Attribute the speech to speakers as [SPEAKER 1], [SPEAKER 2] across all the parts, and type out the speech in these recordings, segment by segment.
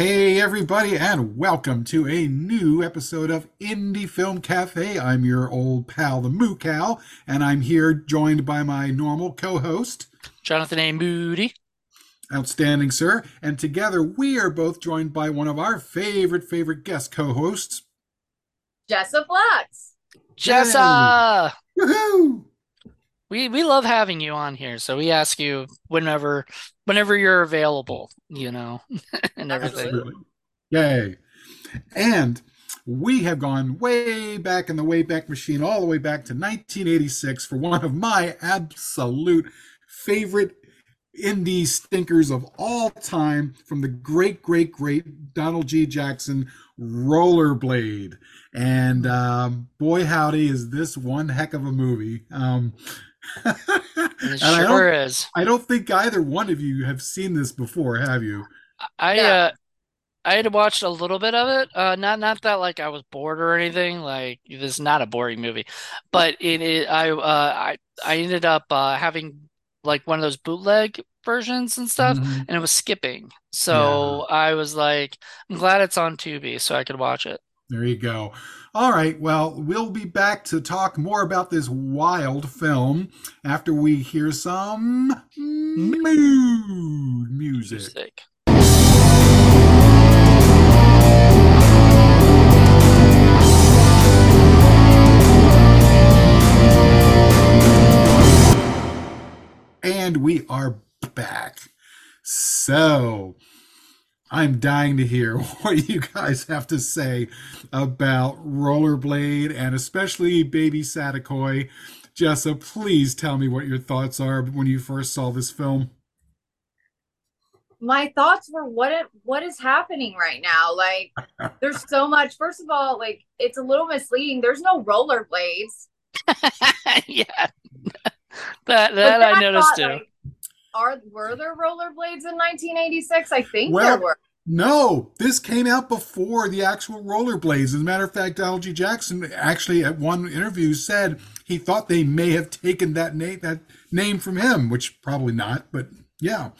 [SPEAKER 1] Hey, everybody, and welcome to a new episode of Indie Film Cafe. I'm your old pal, the Moo Cow, and I'm here joined by my normal co host,
[SPEAKER 2] Jonathan A. Moody.
[SPEAKER 1] Outstanding, sir. And together we are both joined by one of our favorite, favorite guest co hosts,
[SPEAKER 3] Jessa Flux.
[SPEAKER 2] Jessa!
[SPEAKER 1] Woohoo!
[SPEAKER 2] We we love having you on here, so we ask you whenever whenever you're available, you know, and everything.
[SPEAKER 1] Absolutely. Yay. And we have gone way back in the Wayback Machine, all the way back to 1986 for one of my absolute favorite indie stinkers of all time from the great, great, great Donald G. Jackson Rollerblade. And um, boy, howdy, is this one heck of a movie. Um,
[SPEAKER 2] It
[SPEAKER 1] and I
[SPEAKER 2] sure
[SPEAKER 1] don't,
[SPEAKER 2] is.
[SPEAKER 1] I don't think either one of you have seen this before, have you?
[SPEAKER 2] I
[SPEAKER 3] Yeah.
[SPEAKER 2] uh I had watched a little bit of it. Uh not not that like I was bored or anything. Like this is not a boring movie. But it, it I uh I I ended up uh having like one of those bootleg versions and stuff
[SPEAKER 1] Mhm.
[SPEAKER 2] and it was skipping. So I was like, I'm glad it's on Tubi so I could watch it.
[SPEAKER 1] There you go. All right. Well, we'll be back to talk more about this wild film after we hear some mood music.
[SPEAKER 2] Music.
[SPEAKER 1] And we are back. So, I'm dying to hear what you guys have to say about Rollerblade and especially Baby Saticoy. Jessa, please tell me what your thoughts are when you first saw this film.
[SPEAKER 3] My thoughts were what it, what is happening right now? Like there's so much. First of all, like it's a little misleading. There's no rollerblades.
[SPEAKER 2] Yeah.
[SPEAKER 3] But
[SPEAKER 2] That that I noticed
[SPEAKER 3] thought,
[SPEAKER 2] too.
[SPEAKER 3] like, are were there rollerblades in 1986? I think
[SPEAKER 1] Well-
[SPEAKER 3] there were.
[SPEAKER 1] No, this came out before the actual rollerblades. As a matter of fact, Donald G. Jackson actually at one interview said he thought they may have taken that name that name from him, which probably not, but yeah.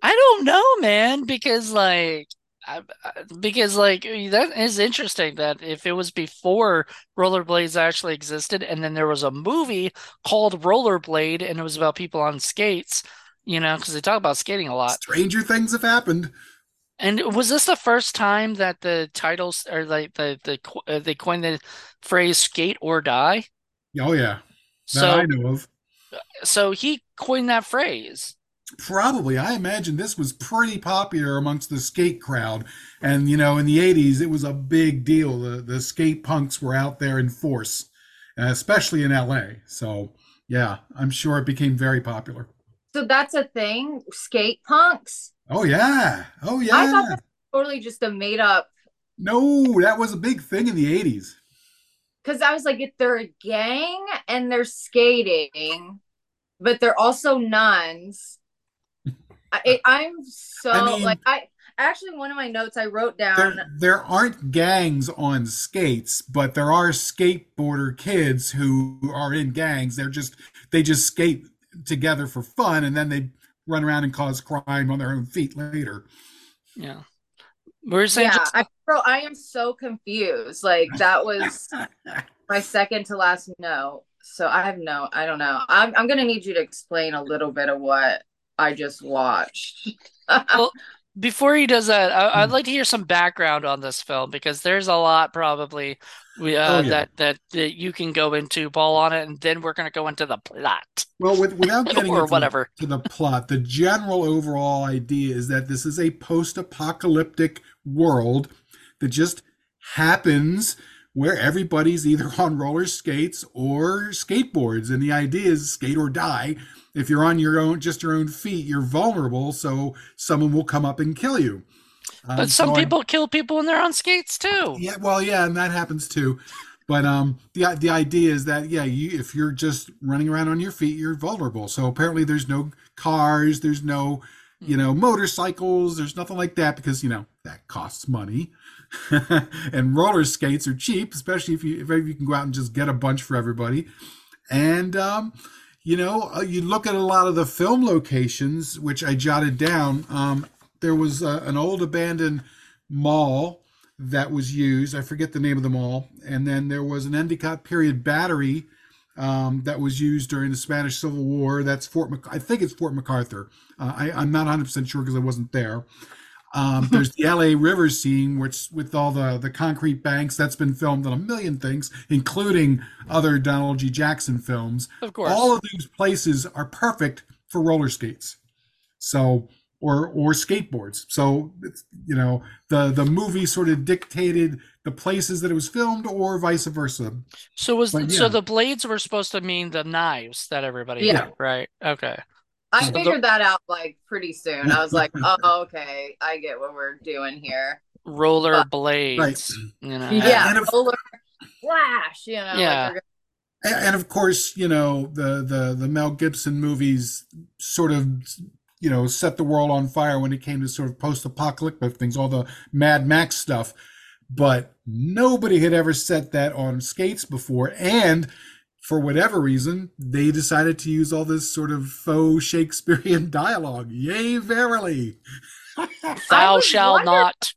[SPEAKER 2] I don't know, man, because like I, I- because like that is interesting that if it was before rollerblades actually existed and then there was a movie called Rollerblade and it was about people on skates, you know, because they talk about skating a lot.
[SPEAKER 1] Stranger things have happened.
[SPEAKER 2] And was this the first time that the titles or like the the uh, they coined the phrase "skate or die"?
[SPEAKER 1] Oh yeah. That
[SPEAKER 2] So
[SPEAKER 1] I know of.
[SPEAKER 2] so he coined that phrase.
[SPEAKER 1] Probably. I imagine this was pretty popular amongst the skate crowd. And you know, in the 80s it was a big deal. The the skate punks were out there in force, especially in LA. So, yeah, I'm sure it became very popular.
[SPEAKER 3] So that's a thing. Skate punks.
[SPEAKER 1] Oh yeah. Oh yeah.
[SPEAKER 3] I thought that's totally just a made up.
[SPEAKER 1] No, that was a big thing in the 80s.
[SPEAKER 3] Because I was like, if they're a gang and they're skating, but they're also nuns. I, uh, I'm so
[SPEAKER 1] I mean-
[SPEAKER 3] like I actually one of my notes I wrote down.
[SPEAKER 1] There, there aren't gangs on skates, but there are skateboarder kids who are in gangs. They're just they just skate together for fun and then they run around and cause crime on their own feet later.
[SPEAKER 2] Yeah. We We're saying
[SPEAKER 3] yeah,
[SPEAKER 2] just
[SPEAKER 3] I bro, I am so confused. Like that was my second to last note. So I have no, I don't know. I'm I'm gonna need you to explain a little bit of what I just watched.
[SPEAKER 2] Well, before he does that, I. I'd like to hear some background on this film because there's a lot probably we, uh,
[SPEAKER 1] Oh, yeah.
[SPEAKER 2] that, that that you can go into, Paul, on it, and then we're gonna go into the plot
[SPEAKER 1] Well, with, without getting
[SPEAKER 2] or
[SPEAKER 1] into
[SPEAKER 2] whatever.
[SPEAKER 1] to the plot, the general overall idea is that this is a post-apocalyptic world that just happens where everybody's either on roller skates or skateboards, and the idea is skate or die. If you're on your own, just your own feet, you're vulnerable, so someone will come up and kill you. Um,
[SPEAKER 2] But some
[SPEAKER 1] so
[SPEAKER 2] people kill people when they're on skates too.
[SPEAKER 1] yeah, well, yeah, and that happens too. But um, the the idea is that yeah, you if you're just running around on your feet, you're vulnerable. So apparently, there's no cars, there's no you know motorcycles, there's nothing like that because you know that costs money. and roller skates are cheap, especially if you if you can go out and just get a bunch for everybody. And um, you know, uh, you look at a lot of the film locations, which I jotted down. Um, there was uh, an old abandoned mall that was used. I forget the name of the mall. And then there was an Endicott period battery um, that was used during the Spanish Civil War. That's Fort. Mac- I think it's Fort MacArthur. Uh, I, I'm not 100 percent sure because I wasn't there. Um, there's the LA River scene, which with all the the concrete banks, that's been filmed on a million things, including other Donald G. Jackson films.
[SPEAKER 2] Of course.
[SPEAKER 1] All of these places are perfect for roller skates. So or or skateboards. So it's, you know the the movie sort of dictated the places that it was filmed, or vice versa.
[SPEAKER 2] so was
[SPEAKER 1] but
[SPEAKER 2] so the blades were supposed to mean the knives that everybody
[SPEAKER 3] Yeah.
[SPEAKER 2] had, right? Okay.
[SPEAKER 3] I figured that out like pretty soon. I was like, oh, okay, I get what we're doing here.
[SPEAKER 2] Roller
[SPEAKER 3] But-
[SPEAKER 2] blades. You know.
[SPEAKER 1] And-
[SPEAKER 3] Yeah,
[SPEAKER 1] and if-
[SPEAKER 3] roller flash, you know.
[SPEAKER 2] Yeah.
[SPEAKER 3] Like we're
[SPEAKER 1] And, and of course, you know the the the Mel Gibson movies sort of you know set the world on fire when it came to sort of post-apocalyptic things, all the Mad Max stuff. But nobody had ever set that on skates before, and for whatever reason, they decided to use all this sort of faux Shakespearean dialogue. Yea, verily.
[SPEAKER 2] Thou
[SPEAKER 3] was
[SPEAKER 2] shalt not.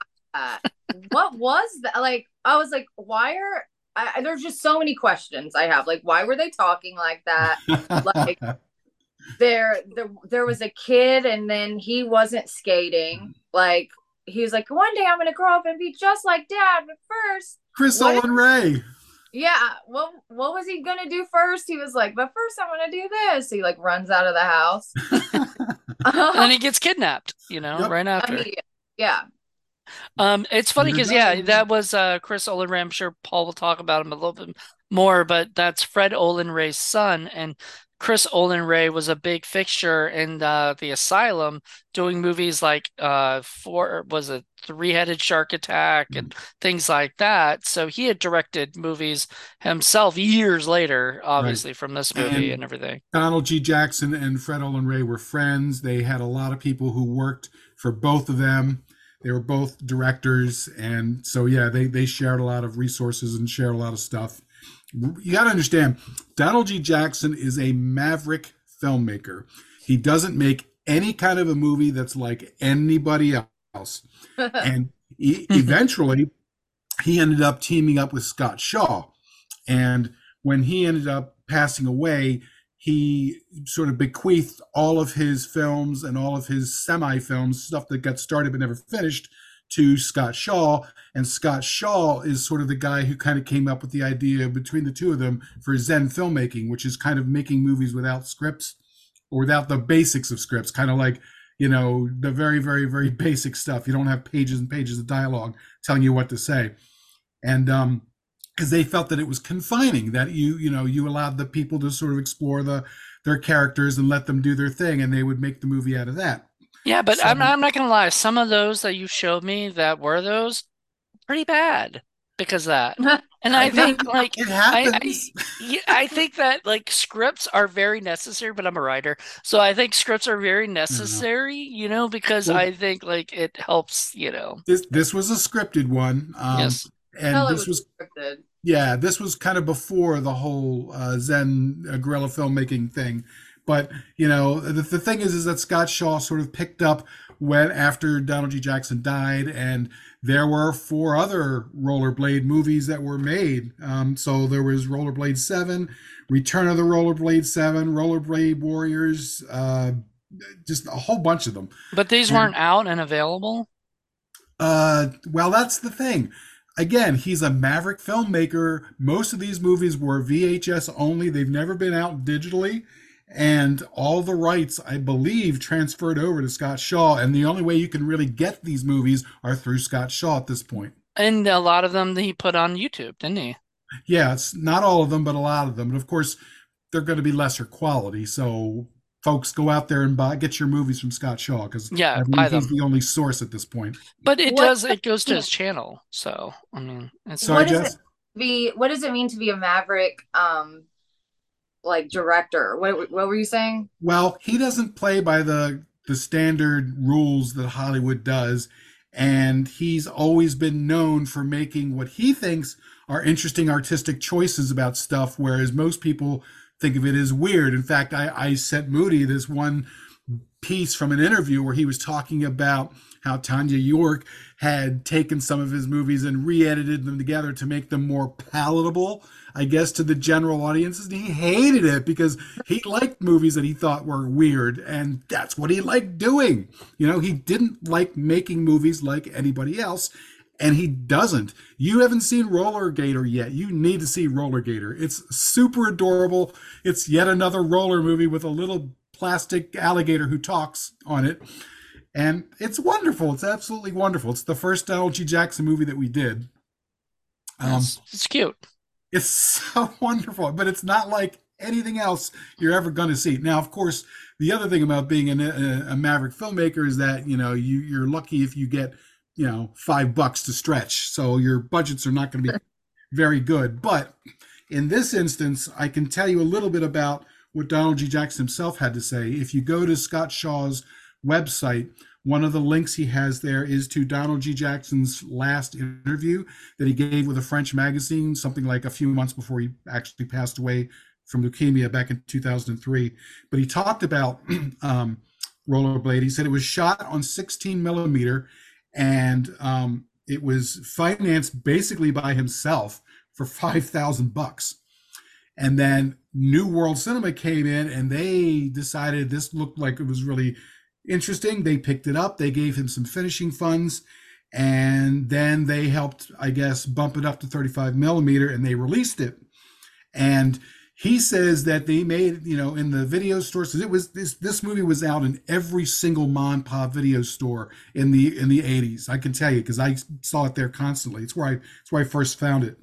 [SPEAKER 3] what was that? Like, I was like, why are I, I- there's just so many questions I have. Like, why were they talking like that? Like- There, there, there was a kid, and then he wasn't skating. Like, he was like, one day I'm gonna grow up and be just like dad. But first,
[SPEAKER 1] Chris
[SPEAKER 3] What if-
[SPEAKER 1] Olen Ray.
[SPEAKER 3] Yeah, what what was he gonna do first? He was like, but first I'm gonna do this. He like runs out of the house.
[SPEAKER 2] And then he gets kidnapped, you know,
[SPEAKER 1] Yep.
[SPEAKER 2] right after.
[SPEAKER 3] Immediate- yeah,
[SPEAKER 2] Um, it's funny because yeah, that was uh Chris Olen Ray. I'm sure Paul will talk about him a little bit more, but that's Fred Olen Ray's son, and Chris Olen Ray was a big fixture in uh, the asylum, doing movies like uh four was it Three Headed Shark Attack and things like that. So he had directed movies himself years later, obviously from this movie
[SPEAKER 1] And-
[SPEAKER 2] and everything.
[SPEAKER 1] Donald G. Jackson and Fred Olen Ray were friends. They had a lot of people who worked for both of them. They were both directors, and so yeah, they they shared a lot of resources and shared a lot of stuff. You got to understand, Donald G. Jackson is a maverick filmmaker. He doesn't make any kind of a movie that's like anybody else. and e- eventually he ended up teaming up with Scott Shaw. And when he ended up passing away, he sort of bequeathed all of his films and all of his semi films, stuff that got started but never finished, to Scott Shaw. And Scott Shaw is sort of the guy who kind of came up with the idea between the two of them for Zen filmmaking, which is kind of making movies without scripts or without the basics of scripts, kind of like you know the very very very basic stuff you don't have pages and pages of dialogue telling you what to say and um because they felt that it was confining that you you know you allowed the people to sort of explore the their characters and let them do their thing and they would make the movie out of that
[SPEAKER 2] Yeah, but
[SPEAKER 1] So-
[SPEAKER 2] I'm not, I'm not gonna lie. Some of those that you showed me that were those pretty bad because of that. And I think like
[SPEAKER 1] it
[SPEAKER 2] I,
[SPEAKER 1] happens
[SPEAKER 2] yeah, I think that like scripts are very necessary, but I'm a writer, so I think scripts are very necessary, you know, because
[SPEAKER 1] Well-
[SPEAKER 2] I think like it helps, you know.
[SPEAKER 1] this this was a scripted one um
[SPEAKER 2] Yes.
[SPEAKER 1] and
[SPEAKER 3] Hell, it
[SPEAKER 1] this was
[SPEAKER 3] scripted.
[SPEAKER 1] Yeah, this was kind of before the whole uh, Zen uh, guerrilla filmmaking thing. But you know, the, the thing is, is that Scott Shaw sort of picked up when after Donald G. Jackson died, and there were four other Rollerblade movies that were made. Um, so there was Rollerblade Seven, Return of the Rollerblade Seven, Rollerblade Warriors, uh, just a whole bunch of them.
[SPEAKER 2] But these
[SPEAKER 1] And-
[SPEAKER 2] weren't out and available.
[SPEAKER 1] Uh, well, that's the thing. Again, he's a maverick filmmaker. Most of these movies were VHS only. They've never been out digitally. And all the rights, I believe, transferred over to Scott Shaw. And the only way you can really get these movies are through Scott Shaw at this point.
[SPEAKER 2] And a lot of them that he put on YouTube, didn't he?
[SPEAKER 1] Yeah, it's not all of them, but a lot of them. And of course, they're going to be lesser quality. So, folks, go out there and buy get your movies from Scott Shaw because
[SPEAKER 2] Yeah,
[SPEAKER 1] I
[SPEAKER 2] buy
[SPEAKER 1] believe he's
[SPEAKER 2] them.
[SPEAKER 1] the only source at this point.
[SPEAKER 2] But it
[SPEAKER 3] What-
[SPEAKER 2] does it goes to his channel. So I mean it's
[SPEAKER 1] Sorry,
[SPEAKER 3] What is
[SPEAKER 1] Jess.
[SPEAKER 3] Be what does it mean to be a maverick? Um, like director. What what were you saying?
[SPEAKER 1] Well, he doesn't play by the the standard rules that Hollywood does, and he's always been known for making what he thinks are interesting artistic choices about stuff, whereas most people think of it as weird. In fact, I, I sent Moody this one piece from an interview where he was talking about how Tanya York had taken some of his movies and re-edited them together to make them more palatable, I guess, to the general audiences. He hated it because he liked movies that he thought were weird, and that's what he liked doing. You know, he didn't like making movies like anybody else and he doesn't. You haven't seen Roller Gator yet. You need to see Roller Gator. It's super adorable. It's yet another roller movie with a little plastic alligator who talks on it. And it's wonderful. It's absolutely wonderful. It's the first Donald G. Jackson movie that we did.
[SPEAKER 2] Um, it's, it's cute.
[SPEAKER 1] It's so wonderful, but it's not like anything else you're ever going to see. Now, of course, the other thing about being a, a Maverick filmmaker is that you know you, you're lucky if you get you know five bucks to stretch so your budgets are not going to be very good. But in this instance i can tell you a little bit about what donald g. Jackson himself had to say. If you go to scott shaw's website one of the links he has there is to donald g. Jackson's last interview that he gave with a french magazine something like a few months before he actually passed away from leukemia back in 2003 but he talked about um, rollerblade. He said it was shot on 16 millimeter and um, it was financed basically by himself for five thousand bucks. And then New World Cinema came in and they decided this looked like it was really interesting. They picked it up. They gave him some finishing funds, and then they helped, I guess, bump it up to 35 millimeter, and they released it. And he says that they made you know in the video stores it was this this movie was out in every single mom video store in the in the 80s i can tell you because i saw it there constantly it's where i it's where i first found it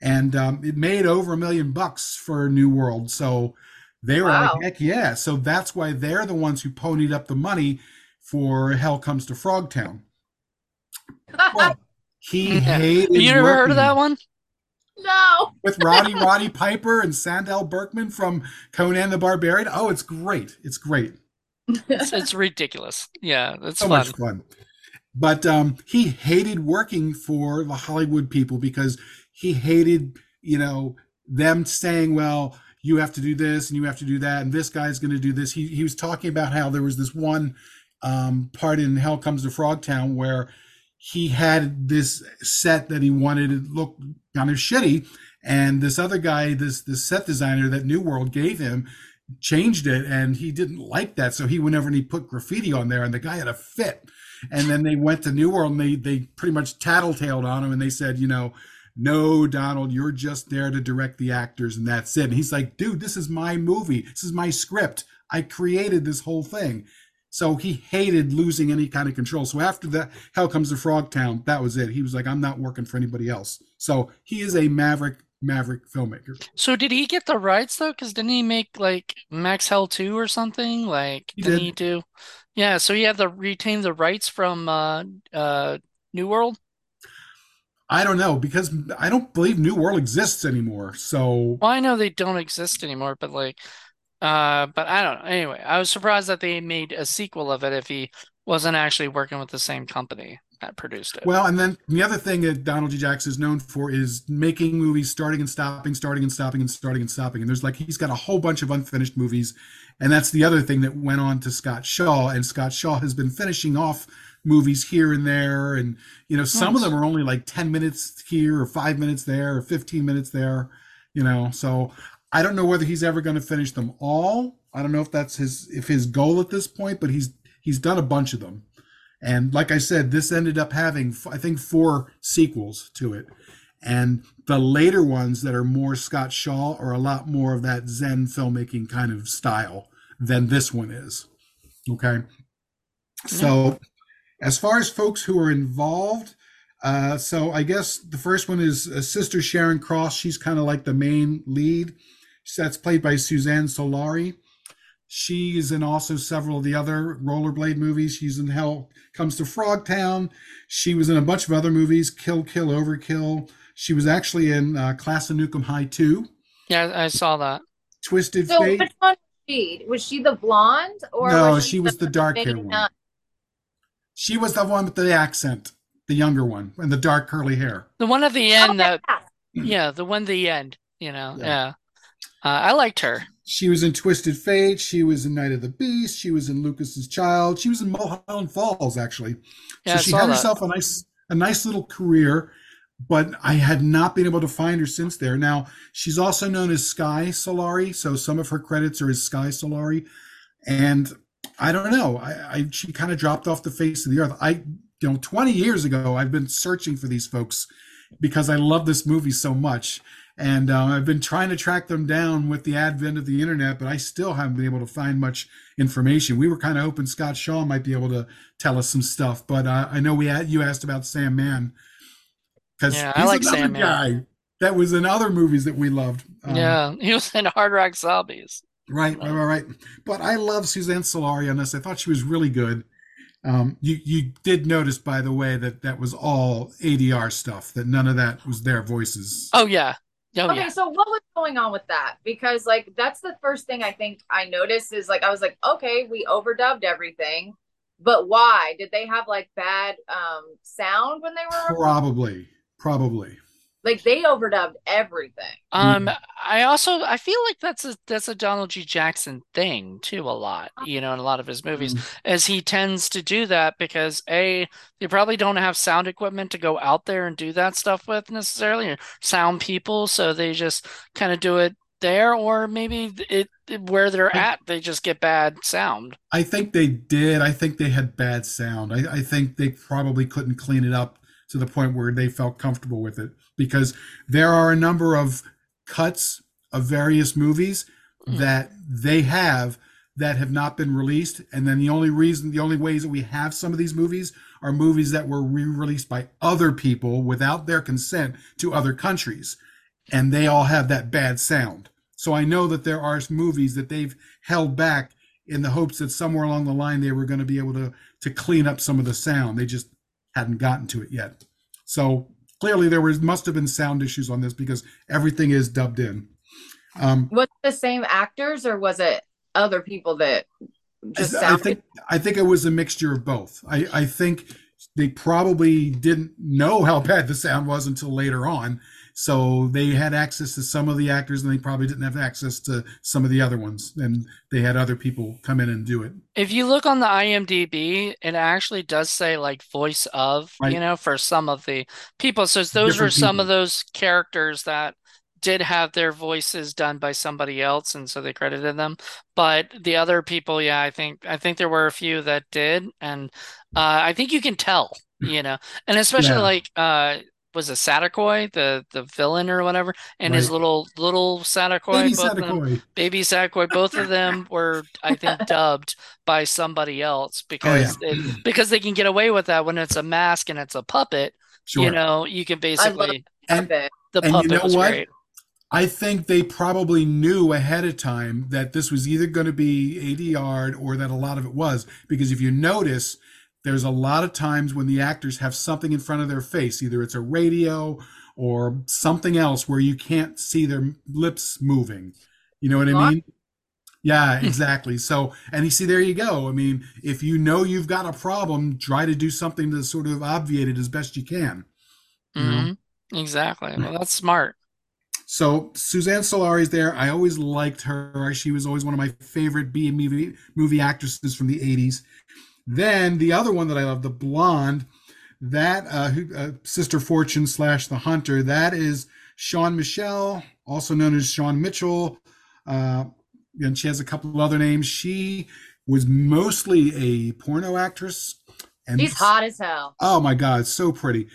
[SPEAKER 1] and um, it made over a million bucks for new world so they were wow. like heck yeah so that's why they're the ones who ponied up the money for hell comes to frogtown well, he hated
[SPEAKER 2] you ever heard of that one
[SPEAKER 3] no.
[SPEAKER 1] With Roddy Roddy Piper and Sandahl Bergman from Conan the Barbarian. Oh, it's great. It's great.
[SPEAKER 2] it's, it's ridiculous. Yeah, it's
[SPEAKER 1] so
[SPEAKER 2] fun.
[SPEAKER 1] much fun. But um, he hated working for the Hollywood people because he hated, you know, them saying, well, you have to do this and you have to do that, and this guy's going to do this. He, he was talking about how there was this one um, part in Hell Comes to Frogtown where he had this set that he wanted to look kind of shitty. And this other guy, this this set designer that New World gave him, changed it, and he didn't like that. So he went over and he put graffiti on there, and the guy had a fit. And then they went to New World and they they pretty much tattletaled on him, and they said, you know, no, Donald, you're just there to direct the actors, and that's it. And he's like, dude, this is my movie. This is my script. I created this whole thing. So he hated losing any kind of control. So after that, Hell Comes to Frogtown, that was it. He was like, I'm not working for anybody else. So he is a maverick, maverick filmmaker.
[SPEAKER 2] So did he get the rights though? Because didn't he make like Max Hell 2 or something? Like, he didn't did. he do? Yeah, so he had to retain the rights from uh, uh, New World?
[SPEAKER 1] I don't know because I don't believe New World exists anymore. So
[SPEAKER 2] well, I know they don't exist anymore, but like uh, but I don't know. Anyway, I was surprised that they made a sequel of it if he wasn't actually working with the same company that produced it.
[SPEAKER 1] Well, and then the other thing that Donald G. Jackson is known for is making movies, starting and stopping, starting and stopping, and starting and stopping. And there's like he's got a whole bunch of unfinished movies, and that's the other thing that went on to Scott Shaw. And Scott Shaw has been finishing off movies here and there, and you know some nice. of them are only like ten minutes here, or five minutes there, or fifteen minutes there. You know, so I don't know whether he's ever going to finish them all. I don't know if that's his if his goal at this point, but he's he's done a bunch of them. And like I said, this ended up having I think four sequels to it. And the later ones that are more Scott Shaw are a lot more of that Zen filmmaking kind of style than this one is. Okay. So, as far as folks who are involved, uh, so I guess the first one is uh, Sister Sharon Cross. She's kind of like the main lead. That's played by Suzanne Solari. She is in also several of the other rollerblade movies. She's in Hell Comes to Frogtown. She was in a bunch of other movies, Kill Kill Overkill. She was actually in uh, Class of Nuke 'Em High 2.
[SPEAKER 2] Yeah, I saw that.
[SPEAKER 1] Twisted so Fate.
[SPEAKER 3] Which one was she? Was she the blonde or
[SPEAKER 1] No, was she, she was the, the dark hair one. She was the one with the accent, the younger one, and the dark curly hair.
[SPEAKER 2] The one at the end that yeah, the one at the end, you know. Yeah. yeah. Uh, I liked her.
[SPEAKER 1] She was in Twisted Fate. She was in Night of the Beast. She was in Lucas's Child. She was in Mulholland Falls, actually.
[SPEAKER 2] Yeah,
[SPEAKER 1] so she
[SPEAKER 2] I saw
[SPEAKER 1] had
[SPEAKER 2] that.
[SPEAKER 1] herself a nice a nice little career, but I had not been able to find her since there. Now she's also known as Sky Solari, so some of her credits are as Sky Solari, and I don't know. I, I she kind of dropped off the face of the earth. I you know 20 years ago I've been searching for these folks because I love this movie so much. And uh, I've been trying to track them down with the advent of the internet, but I still haven't been able to find much information. We were kind of hoping Scott Shaw might be able to tell us some stuff, but uh, I know we had, you asked about Sam Mann because
[SPEAKER 2] Yeah, I
[SPEAKER 1] he's
[SPEAKER 2] like
[SPEAKER 1] another
[SPEAKER 2] Sam Mann.
[SPEAKER 1] guy that was in other movies that we loved. Um,
[SPEAKER 2] yeah, he was in Hard Rock Zombies.
[SPEAKER 1] Right, right, right, right. But I love Suzanne Solari on this. I thought she was really good. Um, you you did notice, by the way, that that was all ADR stuff. That none of that was their voices.
[SPEAKER 2] Oh yeah, oh
[SPEAKER 3] okay,
[SPEAKER 2] yeah.
[SPEAKER 3] so what was going on with that? Because like that's the first thing I think I noticed is like I was like, okay, we overdubbed everything, but why? Did they have like bad um sound when they were
[SPEAKER 1] Probably, probably.
[SPEAKER 3] Like they overdubbed everything?
[SPEAKER 2] Um,
[SPEAKER 1] Mhm.
[SPEAKER 2] I also I feel like that's a that's a Donald G. Jackson thing too a lot, you know, in a lot of his movies,
[SPEAKER 1] Mm.
[SPEAKER 2] as he tends to do that because A, they probably don't have sound equipment to go out there and do that stuff with necessarily, or sound people, so they just kind of do it there, or maybe it, it- where they're at, they just get bad sound.
[SPEAKER 1] I think they did. I think they had bad sound. I, I think they probably couldn't clean it up to the point where they felt comfortable with it because there are a number of cuts of various movies
[SPEAKER 2] Mm.
[SPEAKER 1] that they have that have not been released. And then the only reason, the only ways that we have some of these movies are movies that were re released by other people without their consent to other countries. And they all have that bad sound. So I know that there are movies that they've held back in the hopes that somewhere along the line they were going to be able to to clean up some of the sound. They just hadn't gotten to it yet. So clearly there was must have been sound issues on this because everything is dubbed in. Um,
[SPEAKER 3] Was it the same actors or was it other people that just
[SPEAKER 1] I
[SPEAKER 3] sounded
[SPEAKER 1] think I think it was a mixture of both. I, I think they probably didn't know how bad the sound was until later on. So they had access to some of the actors and they probably didn't have access to some of the other ones. And they had other people come in and do it.
[SPEAKER 2] If you look on the IMDb, it actually does say like voice of,
[SPEAKER 1] Right.
[SPEAKER 2] you know, for some of the people. So those
[SPEAKER 1] Different
[SPEAKER 2] are some of those characters that did have their voices done by somebody else, and so they credited them. But the other people, yeah, I think I think there were a few that did, and uh, I think you can tell, you know, and especially
[SPEAKER 1] Yeah.
[SPEAKER 2] like uh, was a Saticoy, the the villain or whatever, and his little little Saticoy,
[SPEAKER 1] Baby
[SPEAKER 2] both of them- Baby Saticoy, both of them were, I think, dubbed by somebody else oh, because it, because they can get away with that when it's a mask and it's a puppet.
[SPEAKER 1] Sure.
[SPEAKER 2] You know, you can basically
[SPEAKER 1] and
[SPEAKER 2] the
[SPEAKER 1] and you
[SPEAKER 2] puppet
[SPEAKER 1] know
[SPEAKER 2] was
[SPEAKER 1] what?
[SPEAKER 2] great.
[SPEAKER 1] I think they probably knew ahead of time that this was either going to be ADR'd or that a lot of it was. Because if you notice, there's a lot of times when the actors have something in front of their face, either it's a radio or something else where you can't see their lips moving. You know what I mean? Yeah, exactly. So, and you see, there you go. I mean, if you know you've got a problem, try to do something to sort of obviate it as best you can. you know?
[SPEAKER 2] hmm Exactly. Well, that's smart.
[SPEAKER 1] So Suzanne Solari's there. I always liked her. She was always one of my favorite B movie movie actresses from the '80s. Then the other one that I love, the blonde, that uh, who, uh, Sister Fortune slash the Hunter. That is Sean Michelle, also known as Sean Mitchell. Uh, and she has a couple of other names. She was mostly a porno actress. And
[SPEAKER 3] She's hot as hell.
[SPEAKER 1] Oh my God, so pretty.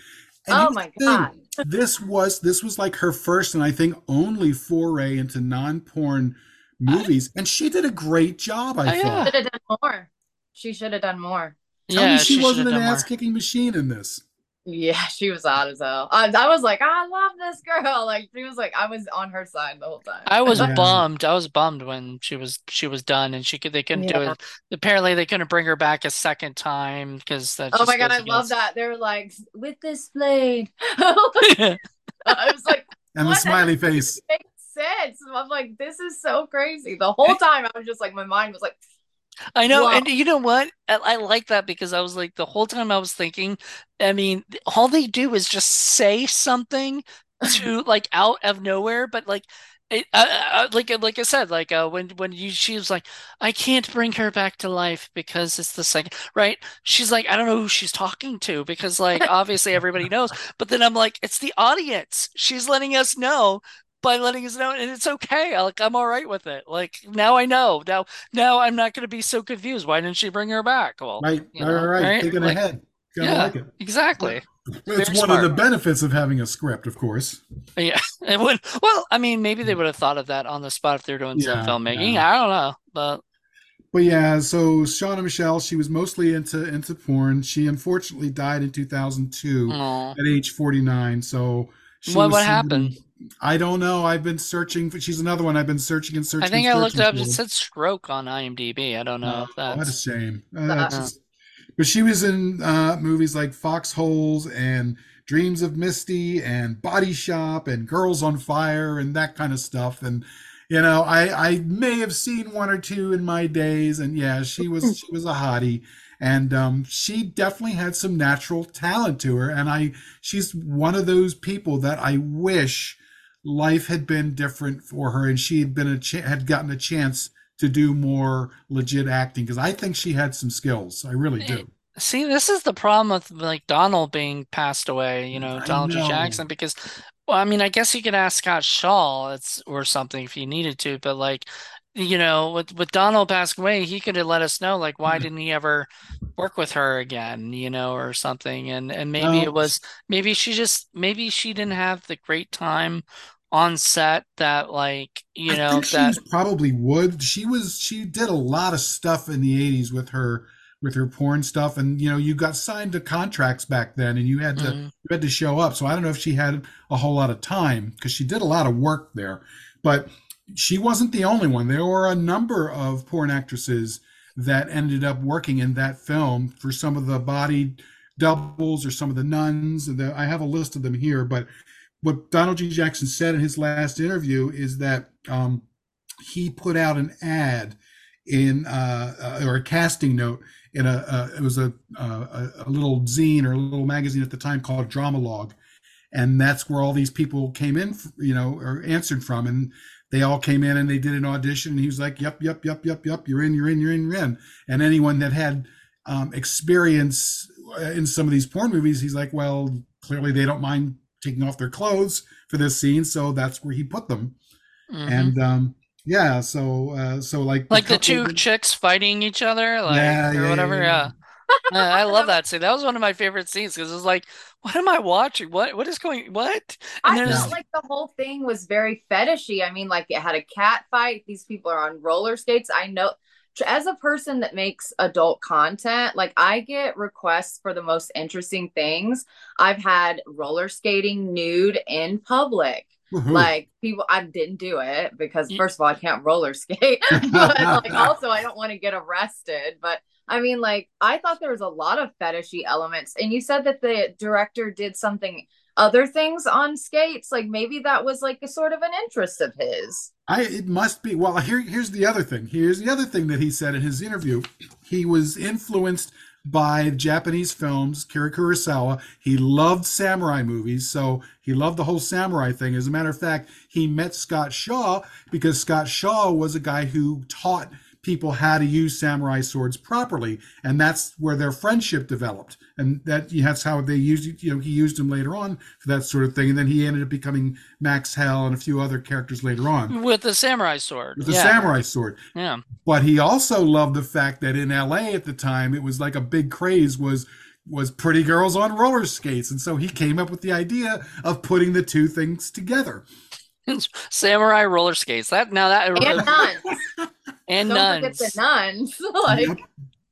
[SPEAKER 1] And
[SPEAKER 3] Oh my
[SPEAKER 1] thing
[SPEAKER 3] god.
[SPEAKER 1] this was this was like her first and I think only foray into non-porn movies, and she did a great job. I
[SPEAKER 2] Oh, yeah.
[SPEAKER 1] thought.
[SPEAKER 3] Should have done more. She should have done more.
[SPEAKER 1] Tell
[SPEAKER 2] Yeah,
[SPEAKER 1] me she,
[SPEAKER 2] she
[SPEAKER 1] wasn't an ass-kicking machine in this.
[SPEAKER 3] Yeah, she was hot as hell. I, I was like, I love this girl. Like she was like, I was on her side the whole time.
[SPEAKER 2] I was
[SPEAKER 1] Yeah.
[SPEAKER 2] bummed. I was bummed when she was she was done and she could they couldn't do it. Apparently they couldn't bring her back a second time because that
[SPEAKER 3] Oh my god,
[SPEAKER 2] goes
[SPEAKER 3] I love that. They were like, with this blade. I was like,
[SPEAKER 1] And the smiley face.
[SPEAKER 3] makes sense. I'm like, this is so crazy. The whole time I was just like, my mind was like,
[SPEAKER 2] I know,
[SPEAKER 3] Wow.
[SPEAKER 2] and you know what? I, I like that because I was like the whole time I was thinking, I mean, all they do is just say something to like out of nowhere, but like it, uh, uh, like like I said, like uh, when when you she was like, I can't bring her back to life because it's the second, right? She's like, I don't know who she's talking to because like obviously everybody knows, but then I'm like, it's the audience. She's letting us know by letting us know, and it's okay. Like I'm all right with it. Like now I know. Now now I'm not going to be so confused. Why didn't she bring her back? Well,
[SPEAKER 1] right, right, know, right, right. Thinking like, ahead.
[SPEAKER 2] yeah, like exactly.
[SPEAKER 1] It's one smart. of the benefits of having a script, of course.
[SPEAKER 2] Yeah, it would. Well, I mean, maybe they would have thought of that on the spot if they're doing yeah, some filmmaking. Yeah. I don't know, but.
[SPEAKER 1] But yeah, so Shauna Michelle, she was mostly into into porn. She unfortunately died in 2002 Aww. at age 49. So
[SPEAKER 2] what what happened?
[SPEAKER 1] I don't know. I've been searching. For, she's another one I've been searching and searching. I
[SPEAKER 2] think
[SPEAKER 1] I
[SPEAKER 2] looked up. It said stroke on IMDb. I don't know oh, if that's.
[SPEAKER 1] What a shame. Uh, just, but she was in uh, movies like Foxholes and Dreams of Misty and Body Shop and Girls on Fire and that kind of stuff. And you know, I I may have seen one or two in my days. And yeah, she was she was a hottie. And um, she definitely had some natural talent to her, and I she's one of those people that I wish life had been different for her, and she had been a ch- had gotten a chance to do more legit acting because I think she had some skills. I really eh, do.
[SPEAKER 2] See, this is the problem with like Donald being passed away, you know, Donald know. G. Jackson, because well, I mean, I guess you could ask Scott Shaw it's or something if you needed to, but like, you know, with with Donald passing away, he could have let us know like why mm-hmm. didn't he ever work with her again, you know, or something. And and maybe it was maybe she just maybe she didn't have the great time on set that like you I know that
[SPEAKER 1] probably would she was she did a lot of stuff in the 80s with her with her porn stuff. And you know you got signed to contracts back then and you had to mm-hmm. you had to show up. So i don't know if she had a whole lot of time because she did a lot of work there. But she wasn't the only one. There were a number of porn actresses that ended up working in that film for some of the body doubles or some of the nuns. And the, i have a list of them here but what Donald G. Jackson said in his last interview is that um, he put out an ad in uh, uh, or a casting note in a uh, it was a, a, a little zine or a little magazine at the time called Drama-Logue, and that's where all these people came in, you know, or answered from, and they all came in and they did an audition. And he was like, "Yep, yep, yep, yep, yep, you're in, you're in, you're in, you're in." And anyone that had um, experience uh, in some of these porn movies, he's like, "Well, clearly they don't mind taking off their clothes for this scene, so that's where he put them. Mm-hmm. And um, yeah, so uh, so like
[SPEAKER 2] like the, the two of... chicks fighting each other, like yeah, or yeah, whatever. Yeah, yeah. I love that scene. That was one of my favorite scenes because it was like, what am I watching? What what is going? What?
[SPEAKER 3] And I felt like the whole thing was very fetishy. I mean, like it had a cat fight. These people are on roller skates. I know as a person that makes adult content, like I get requests for the most interesting things. I've had roller skating nude in public. Mm-hmm. Like people, I didn't do it because first of all, I can't roller skate, but like also I don't want to get arrested. But I mean, like I thought there was a lot of fetishy elements, and you said that the director did something other things on skates like maybe that was like a sort of an interest of his.
[SPEAKER 1] I it must be well here here's the other thing. Here's the other thing that he said in his interview. He was influenced by japanese films kira kurosawa. He loved samurai movies so he loved the whole samurai thing. As a matter of fact he met scott shaw because scott shaw was a guy who taught people how to use samurai swords properly and that's where their friendship developed. And that that's how they used you know he used him later on for that sort of thing and then he ended up becoming max hell and a few other characters later on.
[SPEAKER 2] With the samurai sword.
[SPEAKER 1] With the yeah. samurai sword.
[SPEAKER 2] Yeah.
[SPEAKER 1] But he also loved the fact that in la at the time it was like a big craze was was pretty girls on roller skates and so he came up with the idea of putting the two things together.
[SPEAKER 2] Samurai roller skates. That now that
[SPEAKER 3] and nuns
[SPEAKER 2] and Don't nuns.
[SPEAKER 3] the nuns. like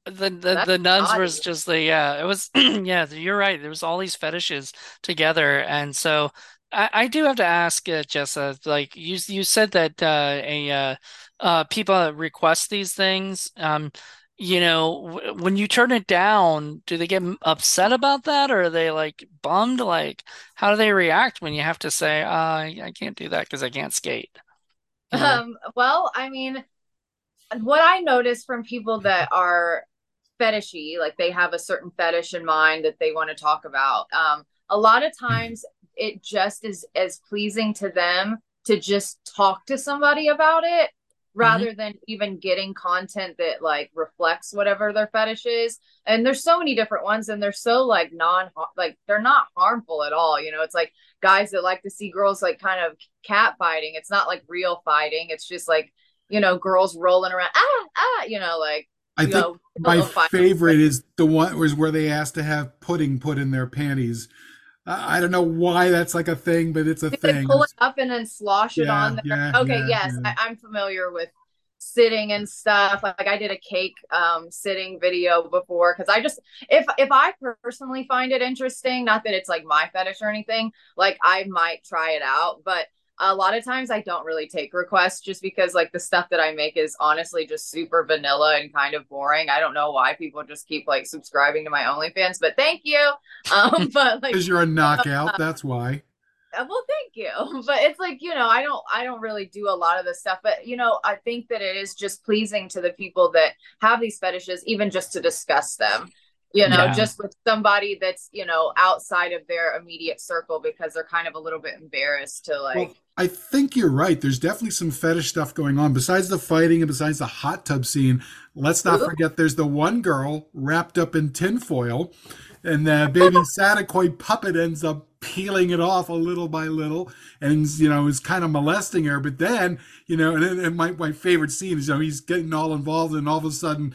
[SPEAKER 2] the the, the nuns naughty. was just the yeah it was yeah you're right there was all these fetishes together and so I, I do have to ask uh, Jessa like you you said that uh, a uh, uh, people request these things um you know when you turn it down do they get upset about that or are they like bummed like how do they react when you have to say uh, I can't do that because I can't skate
[SPEAKER 3] you know? um well I mean what I notice from people that are fetishy, like they have a certain fetish in mind that they want to talk about, um, a lot of times it just is as pleasing to them to just talk to somebody about it
[SPEAKER 2] Mm-hmm.
[SPEAKER 3] rather than even getting content that like reflects whatever their fetish is. And there's so many different ones and they're so like non like they're not harmful at all. You know, it's like guys that like to see girls like kind of cat fighting. It's not like real fighting. It's just like, you know, girls rolling around ah ah, you know, like
[SPEAKER 1] I think
[SPEAKER 3] know,
[SPEAKER 1] my
[SPEAKER 3] fight.
[SPEAKER 1] favorite is the one was where they asked to have pudding put in their panties. I I don't know why that's like a thing, but it's a
[SPEAKER 3] Did
[SPEAKER 1] thing.
[SPEAKER 3] pull it up and then slosh it
[SPEAKER 1] Yeah,
[SPEAKER 3] on there?
[SPEAKER 1] yeah,
[SPEAKER 3] okay,
[SPEAKER 1] yeah,
[SPEAKER 3] yes. I, I'm familiar with sitting and stuff. Like I did a cake um sitting video before because I just if if I personally find it interesting, not that it's like my fetish or anything, like I might try it out, but a lot of times I don't really take requests just because like the stuff that I make is honestly just super vanilla and kind of boring. I don't know why people just keep like subscribing to my OnlyFans, but thank you. Um, but like
[SPEAKER 1] Because you're a knockout, that's why.
[SPEAKER 3] uh, well thank you but it's like you know i don't i don't really do a lot of this stuff but you know i think that it is just pleasing to the people that have these fetishes even just to discuss them you know
[SPEAKER 2] Yeah.
[SPEAKER 3] just with somebody that's you know outside of their immediate circle because they're kind of a little bit embarrassed to like
[SPEAKER 1] Well, I think you're right. There's definitely some fetish stuff going on. Besides the fighting and besides the hot tub scene, let's not
[SPEAKER 3] Ooh.
[SPEAKER 1] forget there's the one girl wrapped up in tinfoil, and the baby Saticoy puppet ends up peeling it off a little by little, and you know is kind of molesting her. But then you know, and, and my my favorite scene is you know he's getting all involved, and all of a sudden.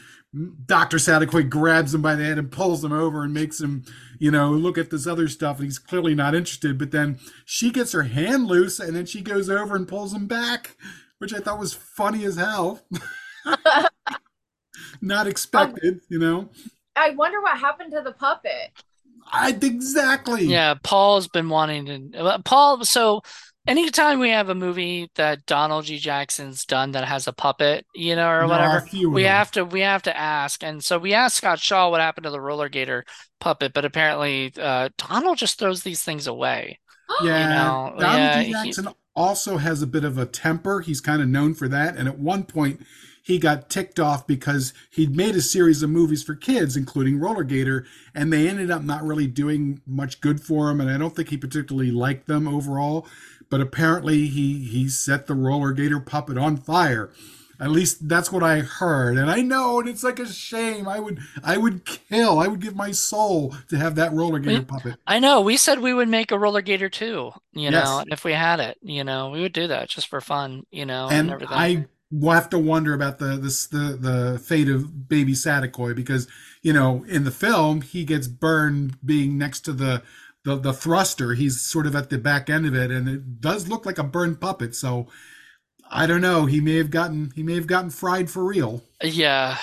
[SPEAKER 1] Dr. Saticoy grabs him by the head and pulls him over and makes him, you know, look at this other stuff. And he's clearly not interested. But then she gets her hand loose and then she goes over and pulls him back, which I thought was funny as hell. not expected, you know.
[SPEAKER 3] i wonder what happened to the puppet
[SPEAKER 1] I exactly.
[SPEAKER 2] Yeah, Paul's been wanting to. uh, Paul, so anytime we have a movie that Donald G. Jackson's done that has a puppet, you know, or
[SPEAKER 1] There are a
[SPEAKER 2] whatever, we
[SPEAKER 1] them.
[SPEAKER 2] have to we have to ask. And so we asked Scott Shaw what happened to the roller gator puppet, but apparently uh, Donald just throws these things away.
[SPEAKER 1] Yeah,
[SPEAKER 2] know,
[SPEAKER 1] Donald
[SPEAKER 2] yeah,
[SPEAKER 1] D.
[SPEAKER 2] he-
[SPEAKER 1] Jackson also has a bit of a temper. He's kind of known for that. And at one point, he got ticked off because he'd made a series of movies for kids, including Roller Gator, and they ended up not really doing much good for him. And I don't think he particularly liked them overall. But apparently, he he set the Roller Gator puppet on fire. At least that's what I heard. And I know, and it's like a shame. I would I would kill. I would give my soul to have that Roller Gator
[SPEAKER 2] Wait.
[SPEAKER 1] puppet.
[SPEAKER 2] I know we said we would make a roller gator too, you know,
[SPEAKER 1] Yes.
[SPEAKER 2] and if we had it, you know, we would do that just for fun, you know, and
[SPEAKER 1] and
[SPEAKER 2] everything.
[SPEAKER 1] I will have to wonder about the this the the fate of baby Saticoy because you know in the film he gets burned being next to the the the thruster. He's sort of at the back end of it, and it does look like a burned puppet. So I don't know. He may have gotten he may have gotten fried for real.
[SPEAKER 2] Yeah.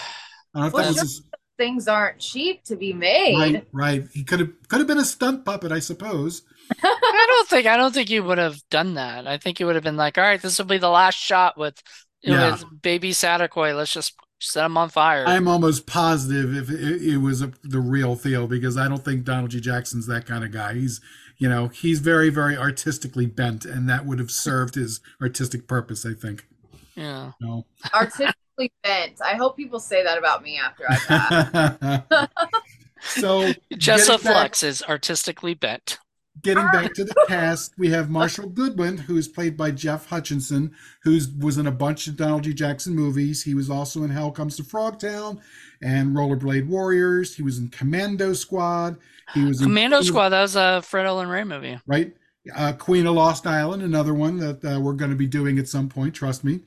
[SPEAKER 1] I don't know if
[SPEAKER 3] Well,
[SPEAKER 1] that was
[SPEAKER 3] sure.
[SPEAKER 1] his,
[SPEAKER 3] things aren't cheap to be made
[SPEAKER 1] right. Right. He could have could have been a stunt puppet, I suppose.
[SPEAKER 2] I don't think I don't think you would have done that. I think you would have been like, all right, this will be the last shot with
[SPEAKER 1] Yeah.
[SPEAKER 2] with baby Saticoy. Let's just set him on fire.
[SPEAKER 1] I'm almost positive if it, it was a, the real Theo because I don't think Donald G. Jackson's that kind of guy. He's, you know, he's very, very artistically bent, and that would have served his artistic purpose. I think.
[SPEAKER 2] Yeah.
[SPEAKER 1] No.
[SPEAKER 3] artistically bent i hope people say that about me after i pass
[SPEAKER 1] so
[SPEAKER 2] Jessa
[SPEAKER 1] getting back-
[SPEAKER 2] Flux is artistically bent.
[SPEAKER 1] Getting back to the cast, we have Marshall Goodwin, who is played by Jeff Hutchinson, who was in a bunch of Donald G. Jackson movies. He was also in Hell Comes to Frogtown and Rollerblade Warriors. He was in Commando Squad. He was in
[SPEAKER 2] Commando Squad, that was a Fred Olen Ray movie.
[SPEAKER 1] right? Uh, Queen of Lost Island, another one that uh, we're going to be doing at some point. Trust me.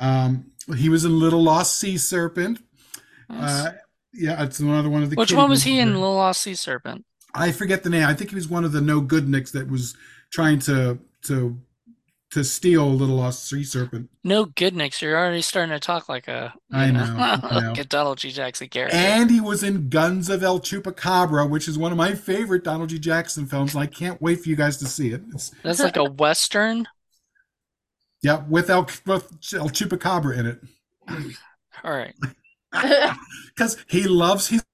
[SPEAKER 1] Um, he was in Little Lost Sea Serpent. Uh, yeah, it's another one of the.
[SPEAKER 2] Which one was he in. Little Lost Sea Serpent?
[SPEAKER 1] I forget the name. I think he was one of the no good nicks that was trying to to to steal Little Lost Sea Serpent.
[SPEAKER 2] No good, Nick. You're already starting to talk like a
[SPEAKER 1] I know, I know.
[SPEAKER 2] like a Donald G. Jackson character.
[SPEAKER 1] And he was in Guns of El Chupacabra, which is one of my favorite Donald G. Jackson films, and I can't wait for you guys to see it. It's,
[SPEAKER 2] That's like a western.
[SPEAKER 1] yeah, with El, with El Chupacabra in it.
[SPEAKER 2] All right.
[SPEAKER 1] because he loves his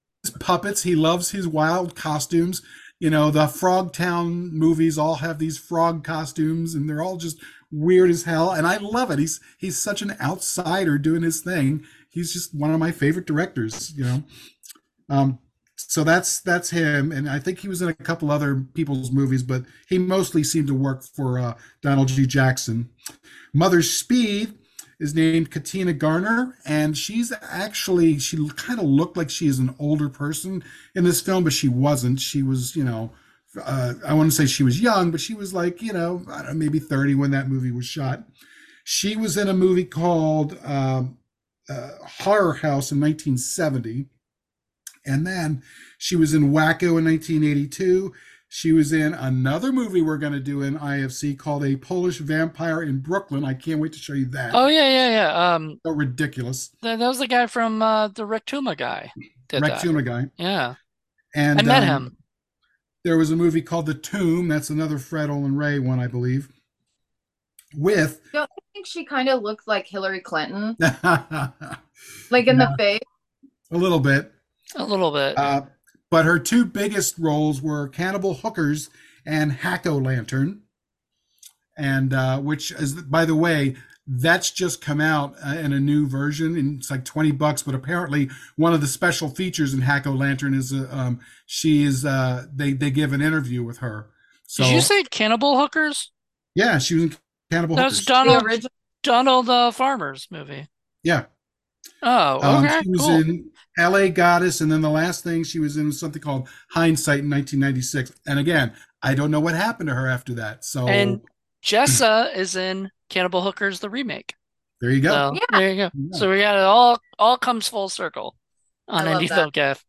[SPEAKER 1] puppets. He loves his wild costumes. You know the frogtown movies all have these frog costumes and they're all just weird as hell and i love it. He's he's such an outsider doing his thing. He's just one of my favorite directors you know? Um so that's that's him, and I think he was in a couple other people's movies, but he mostly seemed to work for uh, Donald G. Jackson. Mother Speed is named Katina Garner, and she's actually she kind of looked like she is an older person in this film, but she wasn't. She was, you know, uh, I want to say she was young, but she was like, you know, know, maybe thirty when that movie was shot. She was in a movie called um, uh, Horror House in 1970. And then she was in Wacko in 1982. She was in another movie we're going to do in IFC called A Polish Vampire in Brooklyn. I can't wait to show you that.
[SPEAKER 2] Oh yeah, yeah, yeah. Um,
[SPEAKER 1] so ridiculous.
[SPEAKER 2] that, that was the guy from uh, the Rectuma guy. Did.
[SPEAKER 1] Rectuma guy.
[SPEAKER 2] Yeah,
[SPEAKER 1] And
[SPEAKER 2] I met
[SPEAKER 1] um,
[SPEAKER 2] him.
[SPEAKER 1] There was a movie called The Tomb. That's another Fred Olen Ray one, I believe. With
[SPEAKER 3] Don't you think she kind of looked like Hillary Clinton, like in the face?
[SPEAKER 1] A little bit.
[SPEAKER 2] A little bit.
[SPEAKER 1] Uh, but her two biggest roles were Cannibal Hookers and Hack-O Lantern, and uh, which is, by the way, that's just come out uh, in a new version, and it's like twenty bucks. But apparently, one of the special features in Hack-O Lantern is uh, um, she is uh, they they give an interview with her. So
[SPEAKER 2] Did you say Cannibal Hookers?
[SPEAKER 1] yeah, she was in Cannibal
[SPEAKER 2] That's
[SPEAKER 1] Hookers.
[SPEAKER 3] The
[SPEAKER 2] Donald
[SPEAKER 3] original.
[SPEAKER 2] Donald uh, Farmer's movie.
[SPEAKER 1] yeah,
[SPEAKER 2] Oh,
[SPEAKER 1] um,
[SPEAKER 2] okay,
[SPEAKER 1] she was
[SPEAKER 2] cool.
[SPEAKER 1] in L.A. Goddess, and then the last thing she was in was something called Hindsight in 1996. And again, I don't know what happened to her after that. So
[SPEAKER 2] And Jessa is in Cannibal Hookers the remake.
[SPEAKER 1] there you go.
[SPEAKER 2] So
[SPEAKER 3] Yeah.
[SPEAKER 2] there you go.
[SPEAKER 1] Yeah.
[SPEAKER 2] So we got it all all comes full circle on
[SPEAKER 3] I love
[SPEAKER 2] Indie. Film Cafe.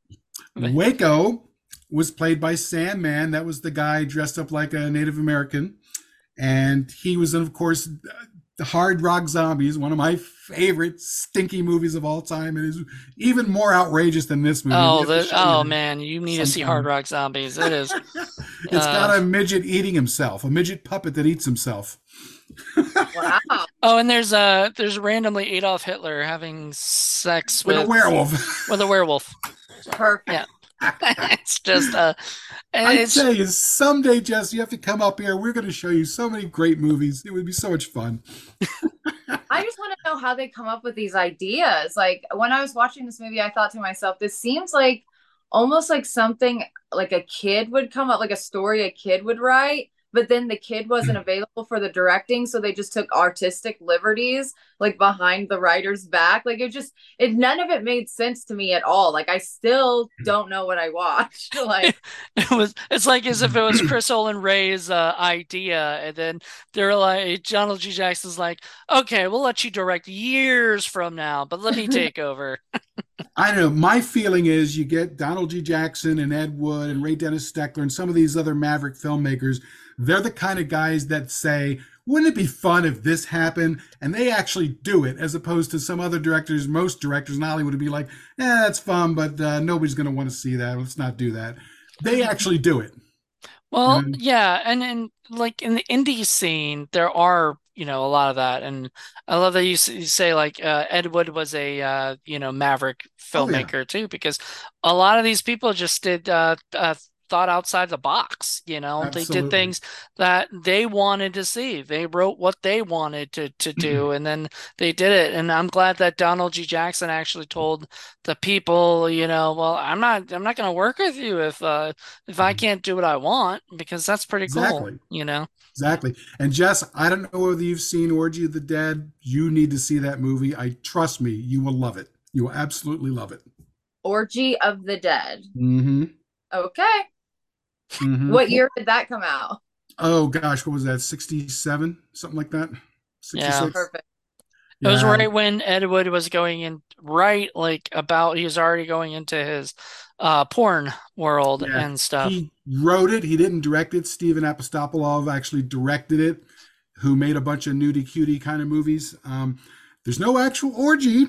[SPEAKER 1] Waco was played by Sam Mann. That was the guy dressed up like a Native American. And he was in, of course, the Hard Rock Zombies, one of my favorite stinky movies of all time. It is even more outrageous than this movie.
[SPEAKER 2] Oh,
[SPEAKER 1] We have to
[SPEAKER 2] the, oh man, you need to see. Hard Rock Zombies. It is.
[SPEAKER 1] it's
[SPEAKER 2] Uh,
[SPEAKER 1] got a midget eating himself, a midget puppet that eats himself.
[SPEAKER 3] Wow.
[SPEAKER 2] Oh, and there's uh there's randomly Adolf Hitler having sex
[SPEAKER 1] With
[SPEAKER 2] with
[SPEAKER 1] a werewolf.
[SPEAKER 2] with a werewolf.
[SPEAKER 3] Perfect.
[SPEAKER 2] Yeah. it's just uh
[SPEAKER 1] I tell you, someday, Jess, you have to come up here. We're going to show you so many great movies. It would be so much fun.
[SPEAKER 3] I just want to know how they come up with these ideas. Like when I was watching this movie, I thought to myself, this seems like almost like something like a kid would come up, like a story a kid would write. But then the kid wasn't available for the directing, so they just took artistic liberties like behind the writer's back. Like it just it none of it made sense to me at all. Like I still don't know what I watched. Like
[SPEAKER 2] it was it's like as if it was Chris Olen Ray's uh, idea, and then they're like Donald G. Jackson's like, okay, we'll let you direct years from now, but let me take over.
[SPEAKER 1] I don't know. My feeling is you get Donald G. Jackson and Ed Wood and Ray Dennis Steckler and some of these other maverick filmmakers. They're the kind of guys that say, wouldn't it be fun if this happened? And they actually do it, as opposed to some other directors, most directors in Hollywood would be like, eh, that's fun, but uh, nobody's going to want to see that. Let's not do that. They actually do it.
[SPEAKER 2] Well,
[SPEAKER 1] Mhm.
[SPEAKER 2] yeah, and and like in the indie scene, there are you know a lot of that, and I love that you, say like uh, Ed Wood was a uh, you know maverick
[SPEAKER 1] Oh, yeah.
[SPEAKER 2] filmmaker too, because a lot of these people just did uh, uh, thought outside the box. You know, they did things that they wanted to see. They wrote what they wanted to to do, and then they did it. And I'm glad that Donald G. Jackson actually told the people, you know, well, I'm not I'm not going to work with you if uh if I can't do what I want because that's pretty cool, you know.
[SPEAKER 1] Exactly. And Jess, I don't know whether you've seen Orgy of the Dead. You need to see that movie. I trust me, you will love it. You will absolutely love it.
[SPEAKER 3] Orgy of the Dead.
[SPEAKER 1] Mm-hmm.
[SPEAKER 3] Okay.
[SPEAKER 1] Mm-hmm.
[SPEAKER 3] What year did that come out?
[SPEAKER 1] Oh gosh, what was that? Sixty-seven, something like that.
[SPEAKER 2] Yeah.
[SPEAKER 1] 66?
[SPEAKER 3] Perfect.
[SPEAKER 2] It was right when Ed Wood was going in, right like about he was already going into his uh porn world
[SPEAKER 1] Yeah.
[SPEAKER 2] and stuff.
[SPEAKER 1] He wrote it. He didn't direct it. Stephen Apostolopoulos actually directed it, who made a bunch of nudie cutie kind of movies. Um, there's no actual orgy,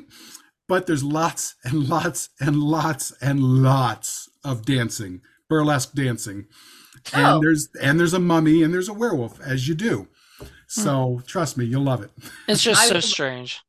[SPEAKER 1] but there's lots and lots and lots and lots of dancing, burlesque dancing. And
[SPEAKER 3] Oh.
[SPEAKER 1] there's and there's a mummy and there's a werewolf, as you do. So trust me, you'll love it.
[SPEAKER 2] It's just so strange.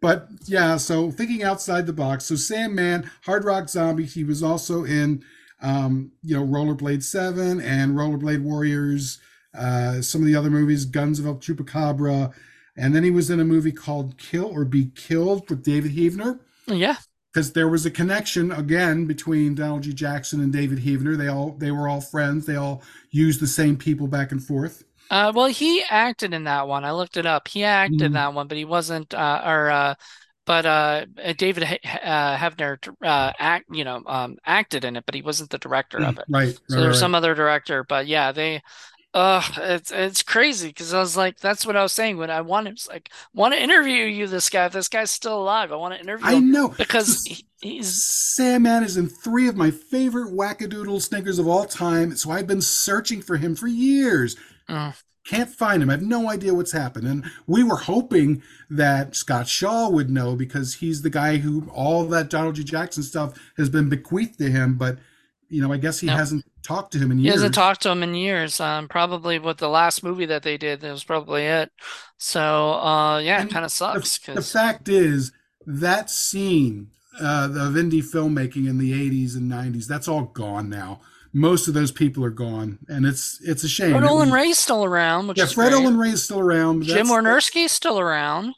[SPEAKER 1] But yeah, so thinking outside the box. So Sam Mann, Hard Rock Zombie, he was also in um, you know, Rollerblade 7 and Rollerblade Warriors, uh, some of the other movies, Guns of El Chupacabra. And then he was in a movie called Kill or Be Killed with David Heavener.
[SPEAKER 2] Yeah.
[SPEAKER 1] Because there was a connection again between Donald G. Jackson and David Heavener. They all they were all friends. They all used the same people back and forth.
[SPEAKER 2] Uh, well, he acted in that one. I looked it up. He acted in
[SPEAKER 1] Mhm.
[SPEAKER 2] that one, but he wasn't. Uh, or, uh, but uh, David He- uh, Hefner uh, act, you know, um, acted in it, but he wasn't the director of it.
[SPEAKER 1] Right.
[SPEAKER 2] So
[SPEAKER 1] right,
[SPEAKER 2] there's
[SPEAKER 1] right.
[SPEAKER 2] some other director, but yeah, they. Uh, it's it's crazy because I was like, that's what I was saying when I want him. Like, want to interview you, this guy. If this guy's still alive, I want to interview him.
[SPEAKER 1] I know
[SPEAKER 2] because he, he's
[SPEAKER 1] Sam Mann is in three of my favorite wackadoodle snickers of all time. So I've been searching for him for years.
[SPEAKER 2] Mm.
[SPEAKER 1] Can't find him. I have no idea what's happened. And we were hoping that Scott Shaw would know because he's the guy who all that Donald G. Jackson stuff has been bequeathed to him. But, you know, I guess he
[SPEAKER 2] No.
[SPEAKER 1] hasn't talked to him in years.
[SPEAKER 2] He hasn't talked to him in years. Um, probably with the last movie that they did, that was probably it. So, uh, yeah, it kind of sucks
[SPEAKER 1] the, the fact is that scene uh, of indie filmmaking in the 80s and 90s that's all gone now most of those people are gone and it's it's a shame
[SPEAKER 2] Fred
[SPEAKER 1] It Olen
[SPEAKER 2] Ray's still around, which
[SPEAKER 1] yeah
[SPEAKER 2] is
[SPEAKER 1] fred
[SPEAKER 2] great.
[SPEAKER 1] olen ray's still around but
[SPEAKER 2] Jim
[SPEAKER 1] that's-
[SPEAKER 2] Wynorski's still around.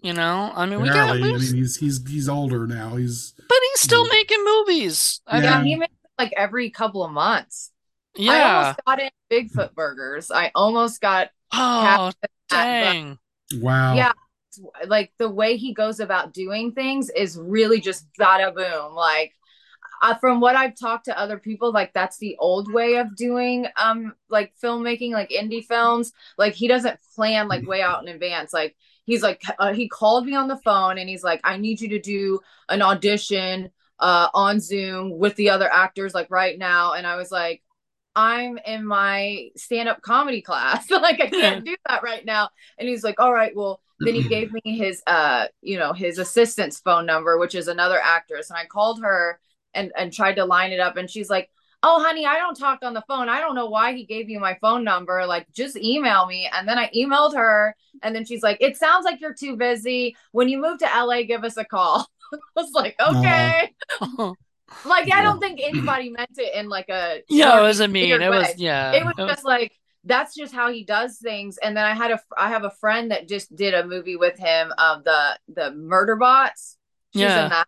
[SPEAKER 2] You know, I mean, we got,
[SPEAKER 1] barely. i mean he's he's he's older now he's
[SPEAKER 2] but he's still making movies. I
[SPEAKER 3] Yeah,
[SPEAKER 2] mean,
[SPEAKER 3] he makes it like every couple of months.
[SPEAKER 2] Yeah.
[SPEAKER 3] I almost got in Bigfoot burgers. I almost got
[SPEAKER 2] Oh,
[SPEAKER 3] but-
[SPEAKER 2] dang.
[SPEAKER 1] wow
[SPEAKER 3] Yeah. like the way he goes about doing things is really just bada boom. Like uh, from what I've talked to other people, like that's the old way of doing um like filmmaking, like indie films. Like he doesn't plan like way out in advance. Like he's like uh, he called me on the phone and he's like, I need you to do an audition uh on Zoom with the other actors like right now. And I was like, I'm in my stand-up comedy class. like I can't do that right now. And he's like, all right, well, then he gave me his uh, you know, his assistant's phone number, which is another actress. And I called her and and tried to line it up. And she's like, Oh, honey, I don't talk on the phone. I don't know why he gave you my phone number. Like, just email me. And then I emailed her, and then she's like, It sounds like you're too busy. When you move to LA, give us a call. I was like, okay. Like, I don't think anybody meant it in like a
[SPEAKER 2] yeah, it wasn't mean. It was yeah.
[SPEAKER 3] it was
[SPEAKER 2] it was-
[SPEAKER 3] just like that's just how he does things and then i had a i have a friend that just did a movie with him of the the murder bots she's
[SPEAKER 2] Yeah.
[SPEAKER 3] in that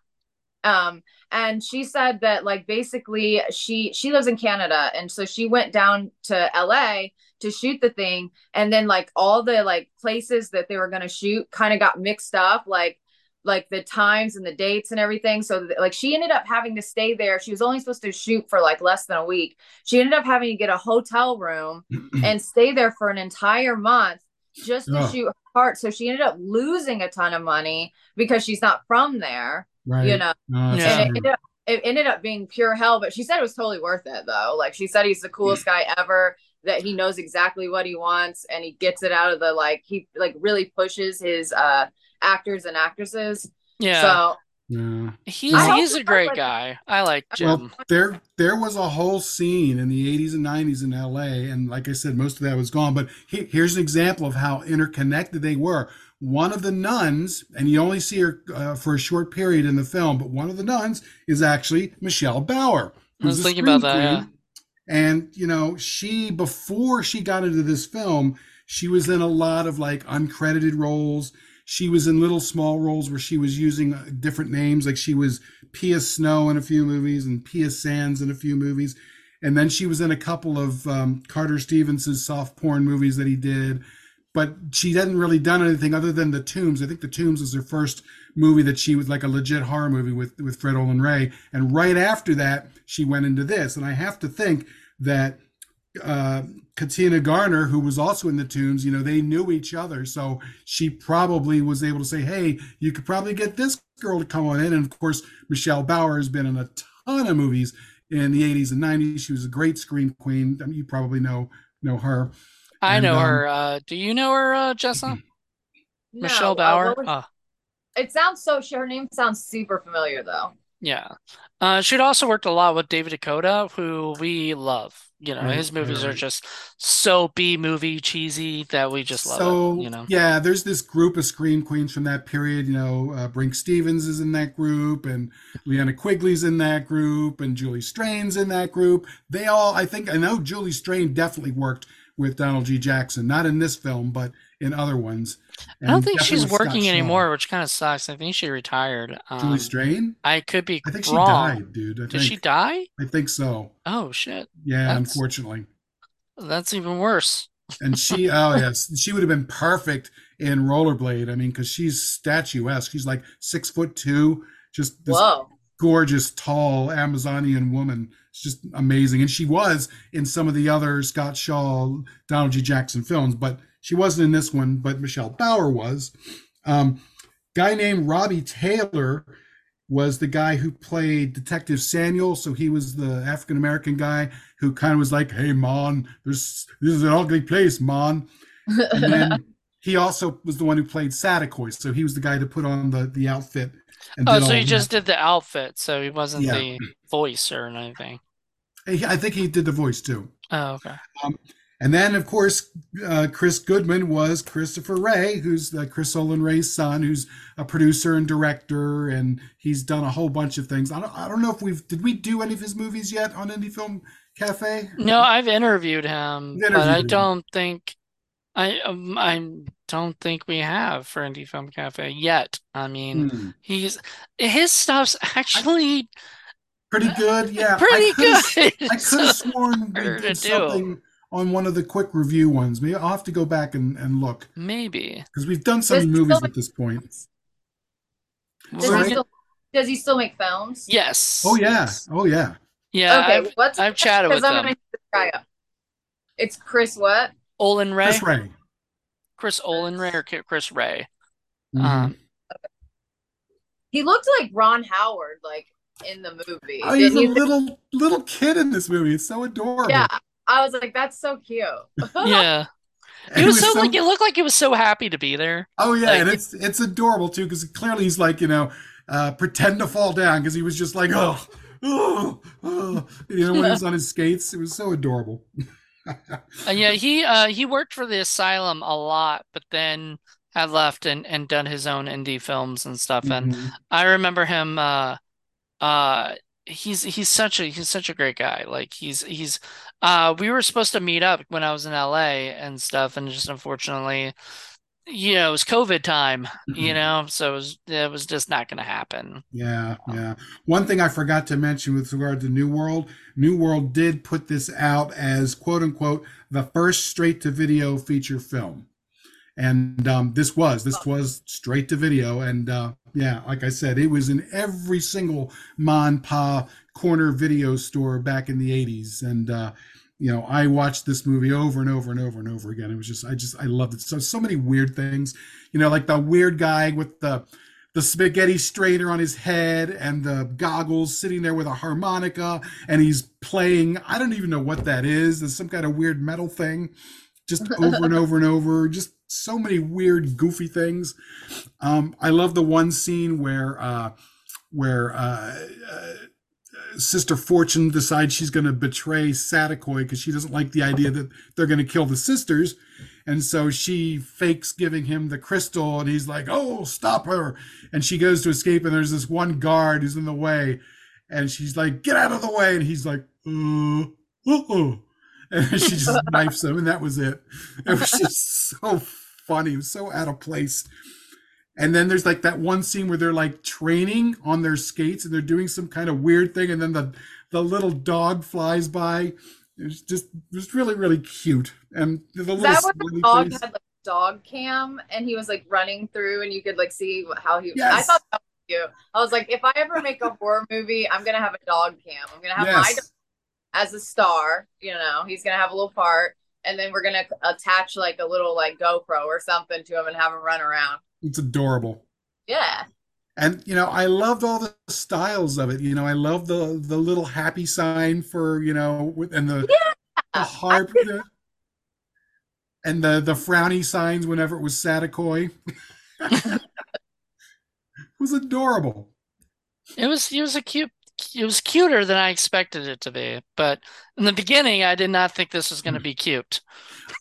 [SPEAKER 3] um and she said that like basically she she lives in canada and so she went down to la to shoot the thing and then like all the like places that they were going to shoot kind of got mixed up like like the times and the dates and everything. So like she ended up having to stay there. She was only supposed to shoot for like less than a week. She ended up having to get a hotel room and stay there for an entire month just to
[SPEAKER 1] Oh.
[SPEAKER 3] shoot her part. So she ended up losing a ton of money because she's not from there
[SPEAKER 1] right.
[SPEAKER 3] you know?
[SPEAKER 1] No,
[SPEAKER 2] Yeah.
[SPEAKER 3] it ended, up, it ended up being pure hell but she said it was totally worth it though. Like she said he's the coolest guy ever that he knows exactly what he wants and he gets it out of the like he like really pushes his uh actors and actresses
[SPEAKER 2] yeah.
[SPEAKER 3] so
[SPEAKER 1] Yeah.
[SPEAKER 2] he's
[SPEAKER 3] I
[SPEAKER 2] he's a great
[SPEAKER 3] like-
[SPEAKER 2] guy. I like
[SPEAKER 1] Well,
[SPEAKER 2] Jim.
[SPEAKER 1] there there was a whole scene in the 80s and 90s in LA, and like I said, most of that was gone. But he, here's an example of how interconnected they were. One of the nuns, and you only see her uh, for a short period in the film, but one of the nuns is actually Michelle Bauer.
[SPEAKER 2] I was
[SPEAKER 1] who's the
[SPEAKER 2] thinking about that,
[SPEAKER 1] queen. And you know, she before she got into this film, she was in a lot of like uncredited roles. She was in little small roles where she was using uh, different names, like she was Pia Snow in a few movies and Pia Sands in a few movies. And then she was in a couple of um, Carter Stevens's soft porn movies that he did. But she hadn't really done anything other than The Tombs. I think The Tombs was her first movie that she was like a legit horror movie with, with Fred Olen Ray. And right after that, she went into this. And I have to think that uh, Katina Garner, who was also in the Tombs, you know, they knew each other. So she probably was able to say, hey, you could probably get this girl to come on in. And of course, Michelle Bauer has been in a ton of movies in the 80s and 90s. She was a great screen queen. I mean, you probably know know her.
[SPEAKER 2] I
[SPEAKER 1] and,
[SPEAKER 2] know
[SPEAKER 1] um,
[SPEAKER 2] her. Uh, do you know her, uh, Jessa?
[SPEAKER 3] no,
[SPEAKER 2] Michelle
[SPEAKER 3] uh,
[SPEAKER 2] Bauer.
[SPEAKER 3] what was-
[SPEAKER 2] Uh,
[SPEAKER 3] it sounds so her name sounds super familiar though
[SPEAKER 2] yeah. Uh, she'd also worked a lot with David DeCoteau, who we love. You know,
[SPEAKER 1] Right,
[SPEAKER 2] his movies
[SPEAKER 1] right,
[SPEAKER 2] are just so B movie cheesy that we just love
[SPEAKER 1] so
[SPEAKER 2] it. You know.
[SPEAKER 1] yeah, there's this group of screen queens from that period. You know, uh, Brinke Stevens is in that group, and Linnea Quigley's in that group, and Julie Strain's in that group. They all, I think, I know Julie Strain definitely worked with Donald G. Jackson, not in this film, but in other ones.
[SPEAKER 2] I don't think she's
[SPEAKER 1] with Scott
[SPEAKER 2] working
[SPEAKER 1] Shaw.
[SPEAKER 2] anymore, which kind of sucks. I think she retired.
[SPEAKER 1] Julie
[SPEAKER 2] Um,
[SPEAKER 1] Strain?
[SPEAKER 2] I could be
[SPEAKER 1] I think she died, dude. I
[SPEAKER 2] Did
[SPEAKER 1] think.
[SPEAKER 2] she die?
[SPEAKER 1] I think so.
[SPEAKER 2] Oh shit,
[SPEAKER 1] Yeah,
[SPEAKER 2] That's-
[SPEAKER 1] unfortunately.
[SPEAKER 2] that's even worse.
[SPEAKER 1] And she, oh yes, she would have been perfect in Rollerblade. I mean, because she's statuesque. She's like six foot two, just this
[SPEAKER 3] Whoa.
[SPEAKER 1] gorgeous, tall Amazonian woman. It's just amazing. And she was in some of the other Scott Shaw, Donald G. Jackson films, but she wasn't in this one. But Michelle Bauer was. Um, guy named Robbie Taylor was the guy who played Detective Samuel. So he was the African American guy who kind of was like, "Hey, Mon, this this is an ugly place, Mon." And then he also was the one who played Saticoy. So he was the guy to put on the the outfit.
[SPEAKER 2] Oh, so he just did the outfit, so he wasn't
[SPEAKER 1] Yeah.
[SPEAKER 2] the voice or anything.
[SPEAKER 1] I think he did the voice too.
[SPEAKER 2] Oh, okay.
[SPEAKER 1] And then, of course, uh, Chris Goodman was Christopher Ray, who's uh, Chris Olen Ray's son, who's a producer and director, and he's done a whole bunch of things. I don't, I don't know if we've did we do any of his movies yet on Indie Film Cafe?
[SPEAKER 2] No, I've interviewed him,
[SPEAKER 1] You've
[SPEAKER 2] but I
[SPEAKER 1] him.
[SPEAKER 2] don't think I um, I don't think we have for Indie Film Cafe yet. I mean,
[SPEAKER 1] Hmm.
[SPEAKER 2] he's his stuff's actually
[SPEAKER 1] Pretty good, yeah.
[SPEAKER 2] pretty
[SPEAKER 1] I
[SPEAKER 2] good.
[SPEAKER 1] I could have sworn we did something on one of the quick review ones. Maybe I'll have to go back and, and look
[SPEAKER 2] Maybe.
[SPEAKER 1] because we've done some
[SPEAKER 3] Does
[SPEAKER 1] movies at this point.
[SPEAKER 3] Does
[SPEAKER 1] Sorry?
[SPEAKER 3] he still does he still make films?
[SPEAKER 2] Yes.
[SPEAKER 1] Oh yeah, oh yeah.
[SPEAKER 2] Yeah.
[SPEAKER 3] Okay,
[SPEAKER 2] I've,
[SPEAKER 3] what's
[SPEAKER 2] I've chatted with
[SPEAKER 3] I'm
[SPEAKER 2] him.
[SPEAKER 3] gonna. It's Chris what?
[SPEAKER 2] Olen Ray,
[SPEAKER 1] Chris Ray.
[SPEAKER 2] Chris Olen Ray, or Chris Ray.
[SPEAKER 1] Mhm.
[SPEAKER 2] Um,
[SPEAKER 3] He looked like Ron Howard, like in the movie.
[SPEAKER 1] oh, he's
[SPEAKER 3] Didn't
[SPEAKER 1] a
[SPEAKER 3] you think-
[SPEAKER 1] little little kid in this movie. It's so adorable.
[SPEAKER 3] yeah. I was like, that's so cute.
[SPEAKER 2] yeah.
[SPEAKER 1] And
[SPEAKER 2] He
[SPEAKER 1] it
[SPEAKER 2] was so
[SPEAKER 1] so-
[SPEAKER 2] like it looked like he was so happy to be there.
[SPEAKER 1] Oh yeah,
[SPEAKER 2] Like-
[SPEAKER 1] and it's it's adorable too because clearly he's like you know uh, pretend to fall down because he was just like oh oh oh you know when he was on his skates it was so adorable.
[SPEAKER 2] Uh, yeah, he uh he worked for the asylum a lot, but then had left and and done his own indie films and stuff. And
[SPEAKER 1] Mhm.
[SPEAKER 2] I remember him uh uh he's he's such a he's such a great guy. Like he's he's uh we were supposed to meet up when I was in LA and stuff and just unfortunately you know, it was COVID time, you
[SPEAKER 1] Mhm.
[SPEAKER 2] know, so it was it was just not gonna happen.
[SPEAKER 1] Yeah, yeah. One thing I forgot to mention with regard to New World, New World did put this out as quote unquote the first straight to video feature film. And um, this was this was straight to video, and uh, yeah, like I said, it was in every single mon pa corner video store back in the '80s, and uh, you know I watched this movie over and over and over and over again. It was just I just I loved it. So so many weird things, you know, like the weird guy with the the spaghetti strainer on his head and the goggles sitting there with a harmonica and he's playing i don't even know what that is. There's some kind of weird metal thing. Just over and over and over. Just so many weird goofy things. Um, i love the one scene where uh, where uh, uh, sister fortune decides she's going to betray saticoy because she doesn't like the idea that they're going to kill the sisters. And so she fakes giving him the crystal and he's like oh stop her. And she goes to escape and there's this one guard who's in the way and she's like get out of the way. And he's like uh, uh-uh. and she just knifes him and that was it. It was just so funny. It was so out of place and then there's like that one scene where they're like training on their skates and they're doing some kind of weird thing and then the the little dog flies by it's just it was really really cute and the little
[SPEAKER 3] that was the dog
[SPEAKER 1] face.
[SPEAKER 3] had like dog cam and he was like running through and you could like see how he
[SPEAKER 1] Yes.
[SPEAKER 3] I thought that was cute. I was like, if I ever make a horror movie, I'm gonna have a dog cam. I'm gonna have my dog as a star, you know, he's gonna have a little part, and then we're gonna attach like a little like GoPro or something to him and have him run around.
[SPEAKER 1] It's adorable.
[SPEAKER 3] Yeah.
[SPEAKER 1] and you know i loved all the styles of it. You know i love the the little happy sign for you know with and the, the harp the- and the the frowny signs whenever it was saticoy it was adorable.
[SPEAKER 2] It was it was a cute it was cuter than I expected it to be. But in the beginning I did not think this was gonna hmm. be cute.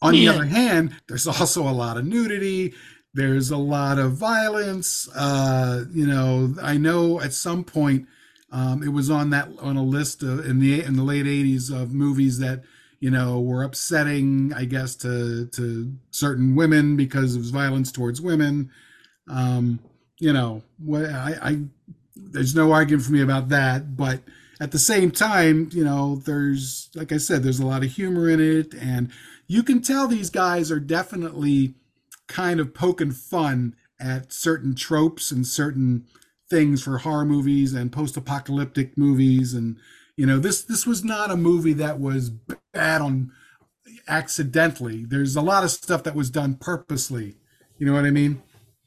[SPEAKER 1] on the other hand there's also a lot of nudity there's a lot of violence uh you know i know at some point um it was on that on a list of, in the in the late 80s of movies that you know, were upsetting, I guess, to to certain women because of violence towards women. Um, you know, what I, I there's no argument for me about that, but at the same time, you know, there's like I said, there's a lot of humor in it, and you can tell these guys are definitely kind of poking fun at certain tropes and certain things for horror movies and post-apocalyptic movies. And you know this this was not a movie that was bad on accidentally. There's a lot of stuff that was done purposely. You know what i mean?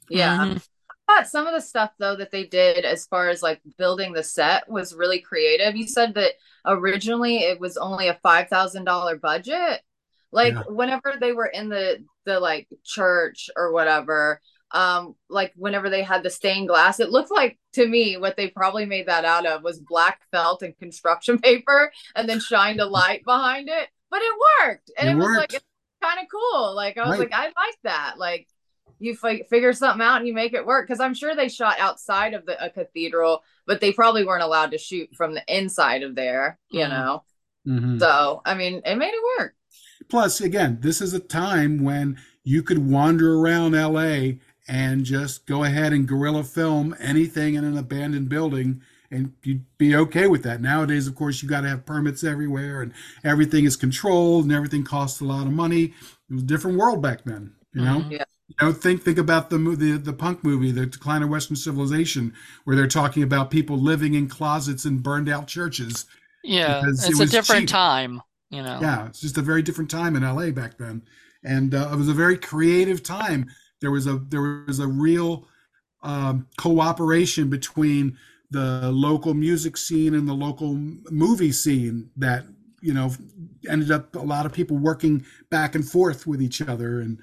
[SPEAKER 3] Yeah. Mm-hmm. I some of the stuff though that they did as far as like building the set was really creative. You said that originally it was only a $5000 budget like yeah. whenever they were in the the like church or whatever um like whenever they had the stained glass it looked like to me what they probably made that out of was black felt and construction paper and then shined a light behind it but it worked and it, it was like kind of cool like i was right. like i like that like you f- figure something out and you make it work because i'm sure they shot outside of the a cathedral but they probably weren't allowed to shoot from the inside of there you mm-hmm. know mm-hmm. so i mean it made it work
[SPEAKER 1] plus again this is a time when you could wander around la and just go ahead and guerrilla film anything in an abandoned building and you'd be okay with that. Nowadays, of course, you got to have permits everywhere and everything is controlled and everything costs a lot of money. It was a different world back then, you know? Mm-hmm. Yeah. You know, think think about the the the punk movie, The Decline of Western Civilization, where they're talking about people living in closets in burned out churches.
[SPEAKER 2] Yeah, it's it a different cheap. time, you know.
[SPEAKER 1] Yeah, it's just a very different time in LA back then, and uh, it was a very creative time. There was a there was a real um, cooperation between the local music scene and the local movie scene that you know ended up a lot of people working back and forth with each other. And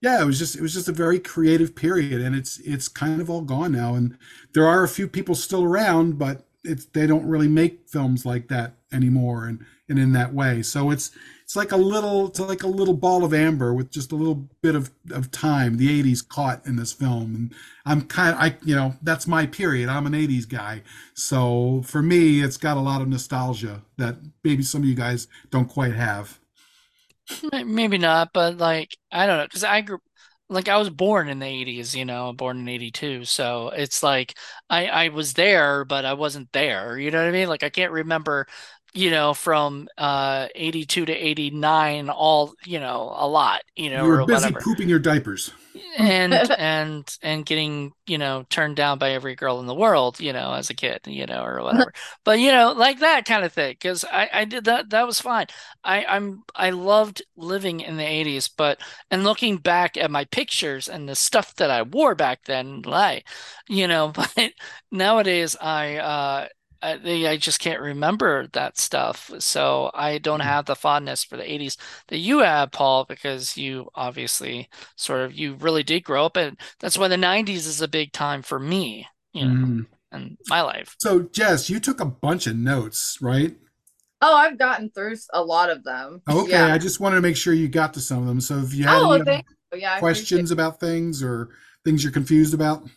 [SPEAKER 1] yeah it was just it was just a very creative period and it's it's kind of all gone now. And there are a few people still around but it's they don't really make films like that anymore and and in that way so it's it's like a little it's like a little ball of amber with just a little bit of, of time the 80s caught in this film and i'm kind of i you know that's my period i'm an 80s guy so for me it's got a lot of nostalgia that maybe some of you guys don't quite have
[SPEAKER 2] maybe not but like i don't know because i grew like I was born in the 80s, you know, born in 82. So it's like I I was there but I wasn't there. You know what I mean? Like I can't remember you know, from uh 82 to 89, all, you know, a lot, you know,
[SPEAKER 1] you were busy whatever. pooping your diapers.
[SPEAKER 2] And and and getting, you know, turned down by every girl in the world, you know, as a kid, you know, or whatever. but you know, like that kind of thing. Because I, I did that that was fine. I, I'm I loved living in the 80s, but and looking back at my pictures and the stuff that I wore back then, like, you know, but nowadays I uh I, I just can't remember that stuff. So I don't hmm. have the fondness for the 80s that you have, Paul, because you obviously sort of you really did grow up and that's why the 90s is a big time for me, you know, mm. in my life.
[SPEAKER 1] So Jess, you took a bunch of notes, right?
[SPEAKER 3] Oh, I've gotten through a lot of them.
[SPEAKER 1] Okay, yeah. I just wanted to make sure you got to some of them. So if you had oh, any yeah, questions about things or things you're confused about.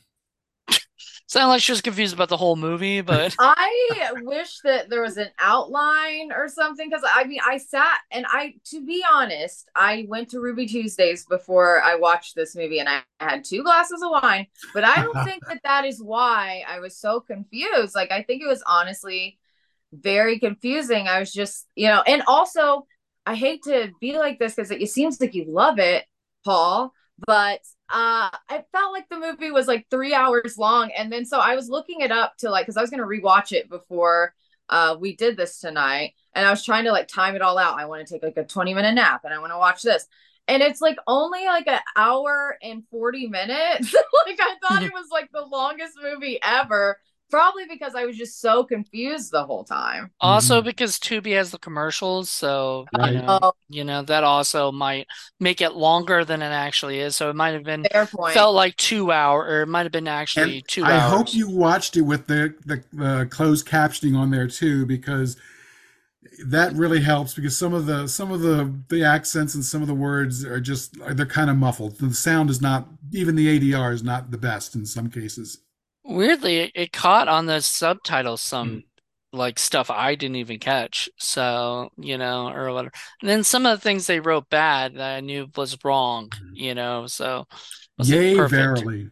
[SPEAKER 2] Sound like she was confused about the whole movie, but
[SPEAKER 3] I wish that there was an outline or something because I mean I sat and I to be honest, I went to Ruby Tuesdays before I watched this movie and I had two glasses of wine, but I don't think that that is why I was so confused. Like I think it was honestly very confusing. I was just, you know, and also I hate to be like this because it seems like you love it, Paul, but uh I felt like the movie was like three hours long. And then so I was looking it up to like because I was gonna rewatch it before uh we did this tonight. And I was trying to like time it all out. I want to take like a 20 minute nap and I want to watch this. And it's like only like an hour and 40 minutes. like I thought it was like the longest movie ever. Probably because I was just so confused the whole time.
[SPEAKER 2] Also mm-hmm. because Tubi has the commercials, so you, know, oh. you know that also might make it longer than it actually is. So it might have been felt like two hour, or it might have been actually and two. I
[SPEAKER 1] hours. hope you watched it with the, the the closed captioning on there too, because that really helps because some of the some of the the accents and some of the words are just they're kind of muffled. The sound is not even the ADR is not the best in some cases.
[SPEAKER 2] Weirdly, it, caught on the subtitles some mm. like stuff I didn't even catch. So, you know, or whatever. And then some of the things they wrote bad that I knew was wrong, you know, so
[SPEAKER 1] Yay,
[SPEAKER 2] perfect.
[SPEAKER 1] verily.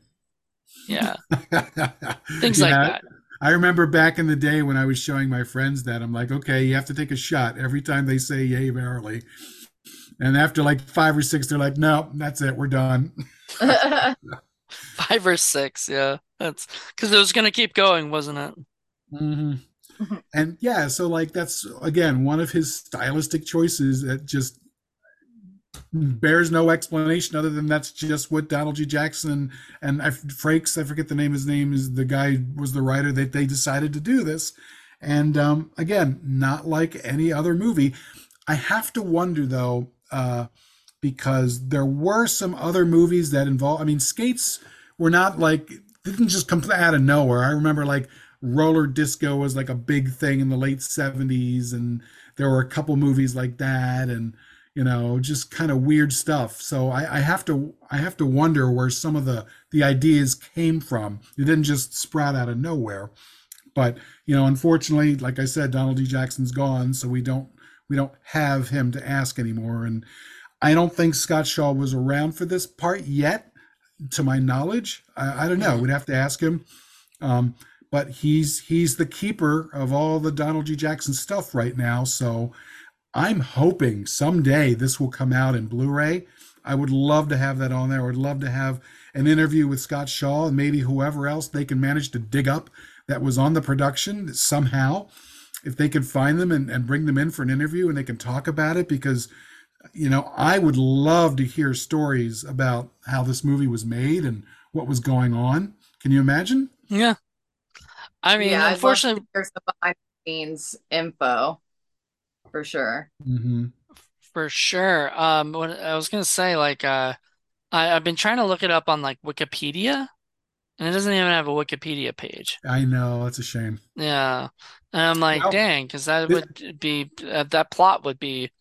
[SPEAKER 2] Yeah. Things
[SPEAKER 1] Yeah,
[SPEAKER 2] like that.
[SPEAKER 1] I remember back in the day when I was showing my friends that I'm like, okay, you have to take a shot every time they say "yay verily," and after like five or six, they're like, no, that's it, we're done.
[SPEAKER 2] Five or six, yeah. That's because it was gonna keep going, wasn't it?
[SPEAKER 1] hmm And yeah, so like that's again one of his stylistic choices that just bears no explanation other than that's just what Donald G. Jackson and, and I, Frakes, I forget the name. His name is the guy was the writer that they decided to do this. And um, again, not like any other movie. I have to wonder though, uh, because there were some other movies that involve. I mean, skates were not like didn't just come out of nowhere. I remember like roller disco was like a big thing in the late 70s and there were a couple movies like that and you know just kind of weird stuff. So I, I have to i have to wonder where some of the the ideas came from. It didn't just sprout out of nowhere. But you know unfortunately like i said donald d jackson's gone so we don't we don't have him to ask anymore. And i don't think scott shaw was around for this part yet to my knowledge i, I don't know we'd have to ask him um, but he's he's the keeper of all the Donald G. Jackson stuff right now. So I'm hoping someday this will come out in Blu-ray. I would love to have that on there. I would love to have an interview with Scott Shaw and maybe whoever else they can manage to dig up that was on the production somehow. If they could find them and, and bring them in for an interview and they can talk about it because you know, I would love to hear stories about how this movie was made and what was going on. Can you imagine?
[SPEAKER 2] Yeah. I mean,
[SPEAKER 3] yeah, I'd love to
[SPEAKER 2] unfortunately,
[SPEAKER 3] hear some behind the scenes info for sure.
[SPEAKER 1] hmm
[SPEAKER 2] for sure. Um, what I was gonna say, like, uh, I, I've been trying to look it up on like Wikipedia, and it doesn't even have a Wikipedia page.
[SPEAKER 1] I know it's a shame.
[SPEAKER 2] Yeah, and I'm like,
[SPEAKER 1] Well,
[SPEAKER 2] dang, because that would be uh, that plot would be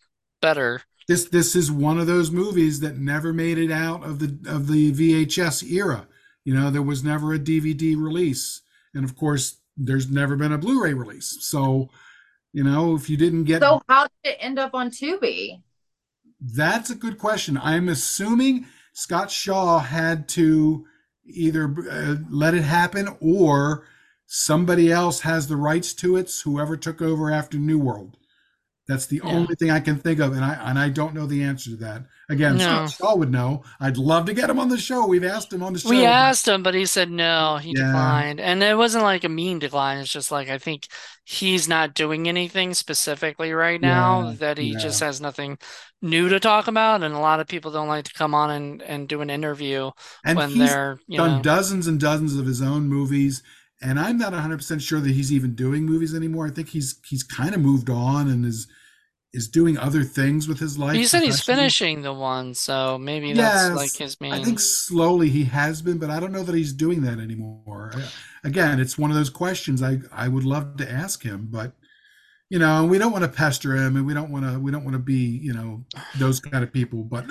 [SPEAKER 2] better.
[SPEAKER 1] This this is one of those movies that never made it out of the of the VHS era. You know, there was never a DVD release, and of course, there's never been a Blu-ray release. So, you know, if you didn't get
[SPEAKER 3] So how did it end up on Tubi?
[SPEAKER 1] That's a good question. I'm assuming Scott Shaw had to either uh, let it happen or somebody else has the rights to it. Whoever took over after New World. That's the
[SPEAKER 2] Yeah.
[SPEAKER 1] only thing I can think of, and I and I don't know the answer to that. Again,
[SPEAKER 2] No.
[SPEAKER 1] Would know. I'd love to get him on the show. We've asked him on the show.
[SPEAKER 2] We asked him, but he said no, he
[SPEAKER 1] Yeah.
[SPEAKER 2] declined. And it wasn't like a mean decline. It's just like I think he's not doing anything specifically right now,
[SPEAKER 1] Yeah,
[SPEAKER 2] that he just has nothing new to talk about. And a lot of people don't like to come on and, and do an interview
[SPEAKER 1] and
[SPEAKER 2] when they're, you
[SPEAKER 1] done
[SPEAKER 2] know,
[SPEAKER 1] dozens and dozens of his own movies and i'm not 100% sure that he's even doing movies anymore. I think he's he's kind of moved on and is is doing other things with his life.
[SPEAKER 2] He said he's finishing the one, so maybe that's like his main.
[SPEAKER 1] i think slowly he has been but i don't know that he's doing that anymore. Again it's one of those questions i i would love to ask him but you know we don't want to pester him and we don't want to we don't want to be you know those kind of people but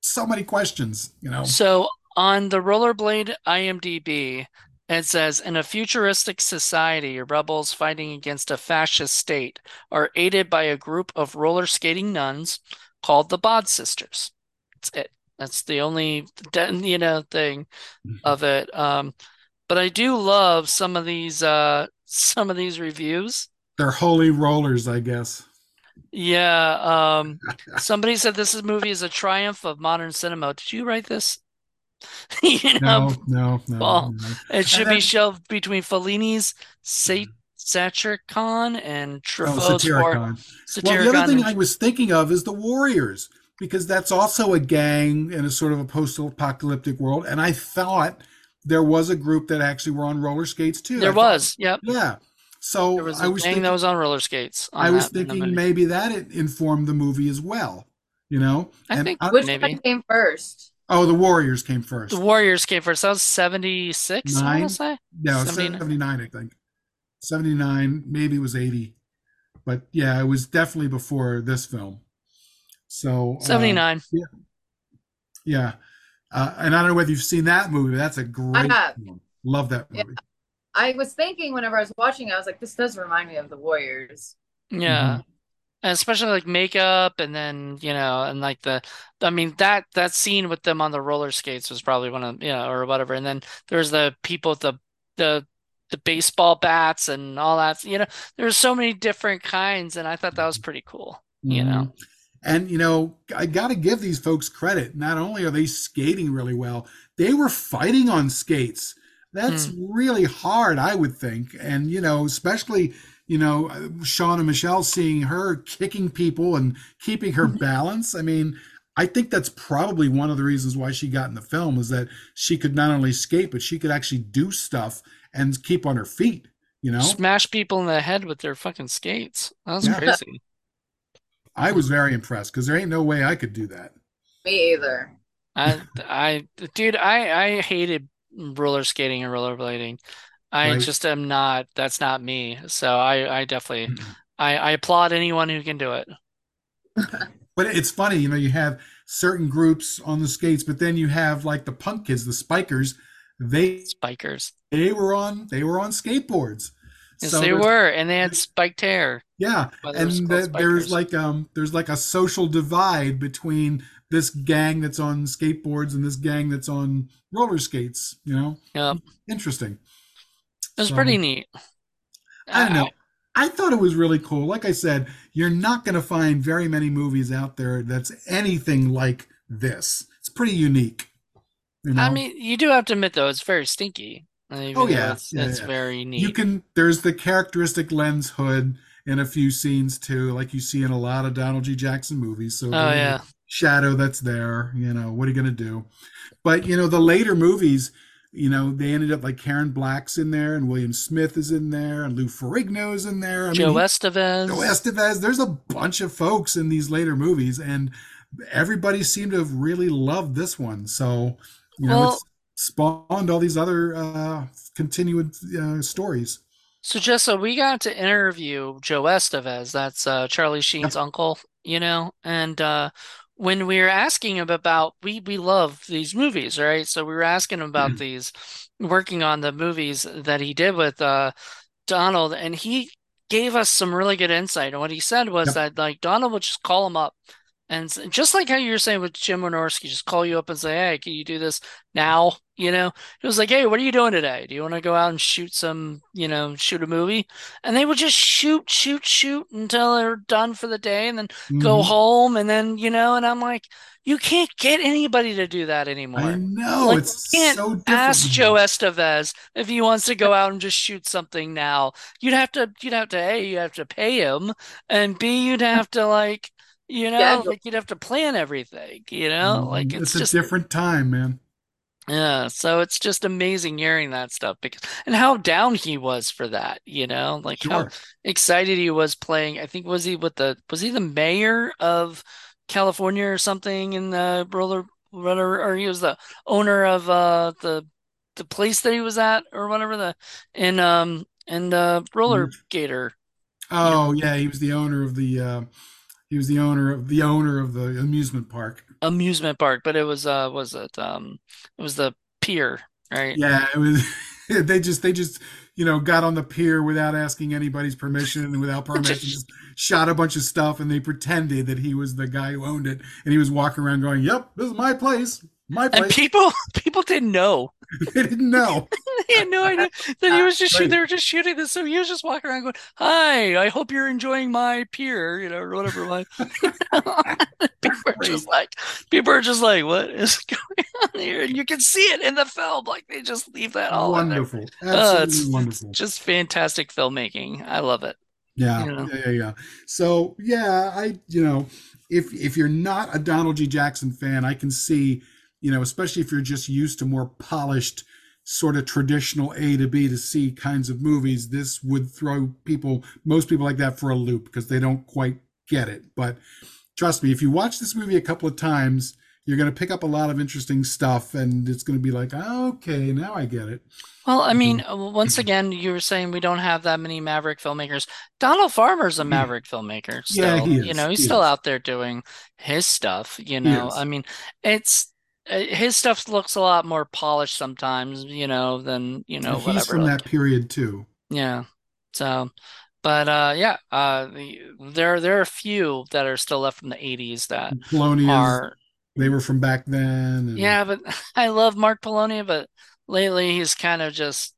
[SPEAKER 1] so many questions you know.
[SPEAKER 2] So on the Rollerblade IMDb, it says in a futuristic society, rebels fighting against a fascist state are aided by a group of roller skating nuns called the Bod Sisters. That's it. That's the only you know thing of it. Um, but I do love some of these uh some of these reviews.
[SPEAKER 1] they're holy rollers i guess
[SPEAKER 2] Yeah, um, somebody said this is movie is a triumph of modern cinema. Did you write this? You know,
[SPEAKER 1] no no no,
[SPEAKER 2] well,
[SPEAKER 1] no.
[SPEAKER 2] It should
[SPEAKER 1] then-
[SPEAKER 2] be shelved between Fellini's Sa- mm-hmm. Satyricon and
[SPEAKER 1] Oh,
[SPEAKER 2] Truffaut's
[SPEAKER 1] Satyricon.
[SPEAKER 2] War-
[SPEAKER 1] Well, the other thing
[SPEAKER 2] and-
[SPEAKER 1] I was thinking of is the Warriors, because that's also a gang in a sort of a post-apocalyptic world. And I thought there was a group that actually were on roller skates too.
[SPEAKER 2] there
[SPEAKER 1] I thought-
[SPEAKER 2] was, yep.
[SPEAKER 1] yeah. So
[SPEAKER 2] There was
[SPEAKER 1] I
[SPEAKER 2] a
[SPEAKER 1] was thinking,
[SPEAKER 2] that was on roller skates. on
[SPEAKER 1] I was
[SPEAKER 2] that in the
[SPEAKER 1] thinking maybe that it informed the movie as well. You know,
[SPEAKER 2] I
[SPEAKER 1] And
[SPEAKER 2] think
[SPEAKER 1] I-
[SPEAKER 3] Which
[SPEAKER 2] Maybe.
[SPEAKER 3] one came first?
[SPEAKER 1] Oh, the Warriors came first.
[SPEAKER 2] the Warriors came first. That was 76, I
[SPEAKER 1] Nine?
[SPEAKER 2] want to say.
[SPEAKER 1] No,
[SPEAKER 2] 79.
[SPEAKER 1] 79, I think. 79, maybe it was 80. But yeah, it was definitely before this film. So uh,
[SPEAKER 2] 79.
[SPEAKER 1] Yeah. Uh, and I don't know whether you've seen that movie, but that's a great
[SPEAKER 3] have.
[SPEAKER 1] film. Love that movie.
[SPEAKER 3] Yeah.
[SPEAKER 1] movie.
[SPEAKER 3] I was thinking whenever I was watching, I was like, this does remind me of the Warriors.
[SPEAKER 2] Yeah. And especially like makeup and then, you know, and like the I mean that that scene with them on the roller skates was probably one of, you know, or whatever. And then there's the people with the the the baseball bats and all that. You know, there's so many different kinds and I thought that was pretty cool, you know.
[SPEAKER 1] Mhm. And you know, I got to give these folks credit. Not only are they skating really well, they were fighting on skates. That's really hard, I would think. And you know, especially you know, uh, Sean and Michelle seeing her kicking people and keeping her mm-hmm. balance. I mean, I think that's probably one of the reasons why she got in the film was that she could not only skate, but she could actually do stuff and keep on her feet. You know,
[SPEAKER 2] Smash people in the head with their fucking skates. That was
[SPEAKER 1] Yeah.
[SPEAKER 2] crazy.
[SPEAKER 1] I was very impressed because there ain't no way I could do that.
[SPEAKER 3] Me either.
[SPEAKER 2] I, I, dude, I, I hated roller skating and rollerblading. I
[SPEAKER 1] Right.
[SPEAKER 2] just am not. That's not me. So I, I definitely,
[SPEAKER 1] Mm-hmm.
[SPEAKER 2] I, I applaud anyone who can do it.
[SPEAKER 1] But it's funny, you know, you have certain groups on the skates, but then you have like the punk kids, the spikers. They
[SPEAKER 2] Spikers.
[SPEAKER 1] they were on they were on skateboards.
[SPEAKER 2] Yes,
[SPEAKER 1] So
[SPEAKER 2] they were, and they had spiked hair.
[SPEAKER 1] Yeah,
[SPEAKER 2] Why they were
[SPEAKER 1] and the, there's like um there's like a social divide between this gang that's on skateboards and this gang that's on roller skates. You know,
[SPEAKER 2] Yep.
[SPEAKER 1] interesting.
[SPEAKER 2] It was
[SPEAKER 1] So-
[SPEAKER 2] pretty neat.
[SPEAKER 1] I don't know. Uh, I thought it was really cool. Like I said, you're not going to find very many movies out there that's anything like this. It's pretty unique. You know?
[SPEAKER 2] I mean, you do have to admit though, it's very stinky. Even
[SPEAKER 1] Oh, yeah.
[SPEAKER 2] it's,
[SPEAKER 1] Yeah,
[SPEAKER 2] it's
[SPEAKER 1] yeah.
[SPEAKER 2] very neat.
[SPEAKER 1] you can. There's the characteristic lens hood in a few scenes too, like you see in a lot of Donald G. Jackson movies. So
[SPEAKER 2] Oh yeah,
[SPEAKER 1] shadow that's there. You know, what are you going to do? But you know, the later movies. You know, they ended up like Karen Black's in there, and William Smith is in there, and Lou Ferrigno's in there. I
[SPEAKER 2] Joe
[SPEAKER 1] he-
[SPEAKER 2] Estevez.
[SPEAKER 1] Joe Estevez. There's a bunch of folks in these later movies, and everybody seemed to have really loved this one. So, you know,
[SPEAKER 2] Well-
[SPEAKER 1] it's spawned all these other uh, continued uh, stories.
[SPEAKER 2] So Jessa, we got to interview Joe Estevez. That's uh, Charlie Sheen's uncle, you know, and uh, when we were asking him about, we we love these movies, right? So we were asking him about these, working on the movies that he did with uh, Donald, and he gave us some really good insight. And what he said was
[SPEAKER 1] Yep.
[SPEAKER 2] that like Donald would just call him up. And just like how you were saying with Jim Wynorski, just call you up and say, "Hey, can you do this now?" You know, it was like, "Hey, what are you doing today? Do you want to go out and shoot some, you know, shoot a movie?" And they would just shoot, shoot, shoot until they're done for the day, and then go
[SPEAKER 1] Mhm.
[SPEAKER 2] home, and then you know, and I'm like, you can't get anybody to do that anymore.
[SPEAKER 1] I know
[SPEAKER 2] Like,
[SPEAKER 1] it's
[SPEAKER 2] you can't
[SPEAKER 1] so different.
[SPEAKER 2] Ask. Joe Estevez if he wants to go out and just shoot something now. You'd have to, you'd have to, A, you have to pay him, and B, you'd have to like, you know,
[SPEAKER 3] Schedule.
[SPEAKER 2] like you'd have to plan everything, you know?
[SPEAKER 1] Mhm.
[SPEAKER 2] Like it's
[SPEAKER 1] a
[SPEAKER 2] just
[SPEAKER 1] different time, man.
[SPEAKER 2] yeah, so it's just amazing hearing that stuff because and how down he was for that, you know? Like how excited he was playing. I think was he with the was he the mayor of California or something in the roller whatever or he was the owner of uh the the place that he was at or whatever the in um in the roller gator
[SPEAKER 1] Oh yeah, he was the owner of the. Uh, he was the owner of the owner of the amusement park.
[SPEAKER 2] amusement park, but it was uh was it um it was the pier, right?
[SPEAKER 1] Yeah, it was. they just they just you know got on the pier without asking anybody's permission and without permission just shot a bunch of stuff and they pretended that he was the guy who owned it and he was walking around going, "Yep, this is my place, my
[SPEAKER 2] And people people didn't know.
[SPEAKER 1] they didn't know.
[SPEAKER 2] They had no idea that he was just they were just shooting this. So he was just walking around going, "Hi, I hope you're enjoying my pier," you know, or whatever. Like, people are just like, people are just like, "What is going on here?" And you can see it in the film. Like they just leave that all in there.
[SPEAKER 1] wonderful,
[SPEAKER 2] Oh,
[SPEAKER 1] absolutely
[SPEAKER 2] it's, it's
[SPEAKER 1] wonderful.
[SPEAKER 2] just fantastic filmmaking. I love it.
[SPEAKER 1] Yeah,
[SPEAKER 2] you know.
[SPEAKER 1] yeah, yeah, yeah. So yeah, I you know, if if you're not a Donald G. Jackson fan, I can see, you know, especially if you're just used to more polished, sort of traditional A to B to C kinds of movies, this would throw people, most people like that, for a loop because they don't quite get it. But trust me, if you watch this movie a couple of times, you're going to pick up a lot of interesting stuff, and it's going to be like, okay, now I get it.
[SPEAKER 2] Well, I mean, uh, once again, you were saying we don't have that many Maverick filmmakers. Donald Farmer's a Maverick filmmaker
[SPEAKER 1] Yeah,
[SPEAKER 2] still.
[SPEAKER 1] he
[SPEAKER 2] You know, he's
[SPEAKER 1] He
[SPEAKER 2] still
[SPEAKER 1] is.
[SPEAKER 2] out there doing his stuff, you know. I mean, it's his stuff looks a lot more polished sometimes, you know, than you know
[SPEAKER 1] he's
[SPEAKER 2] whatever.
[SPEAKER 1] from
[SPEAKER 2] like-
[SPEAKER 1] that period too.
[SPEAKER 2] Yeah. So, but uh, yeah, uh, the, there there are a few that are still left from the '80s that
[SPEAKER 1] Polonias,
[SPEAKER 2] are
[SPEAKER 1] they were from back then. and-
[SPEAKER 2] yeah, but I love Mark Polonia, but lately he's kind of just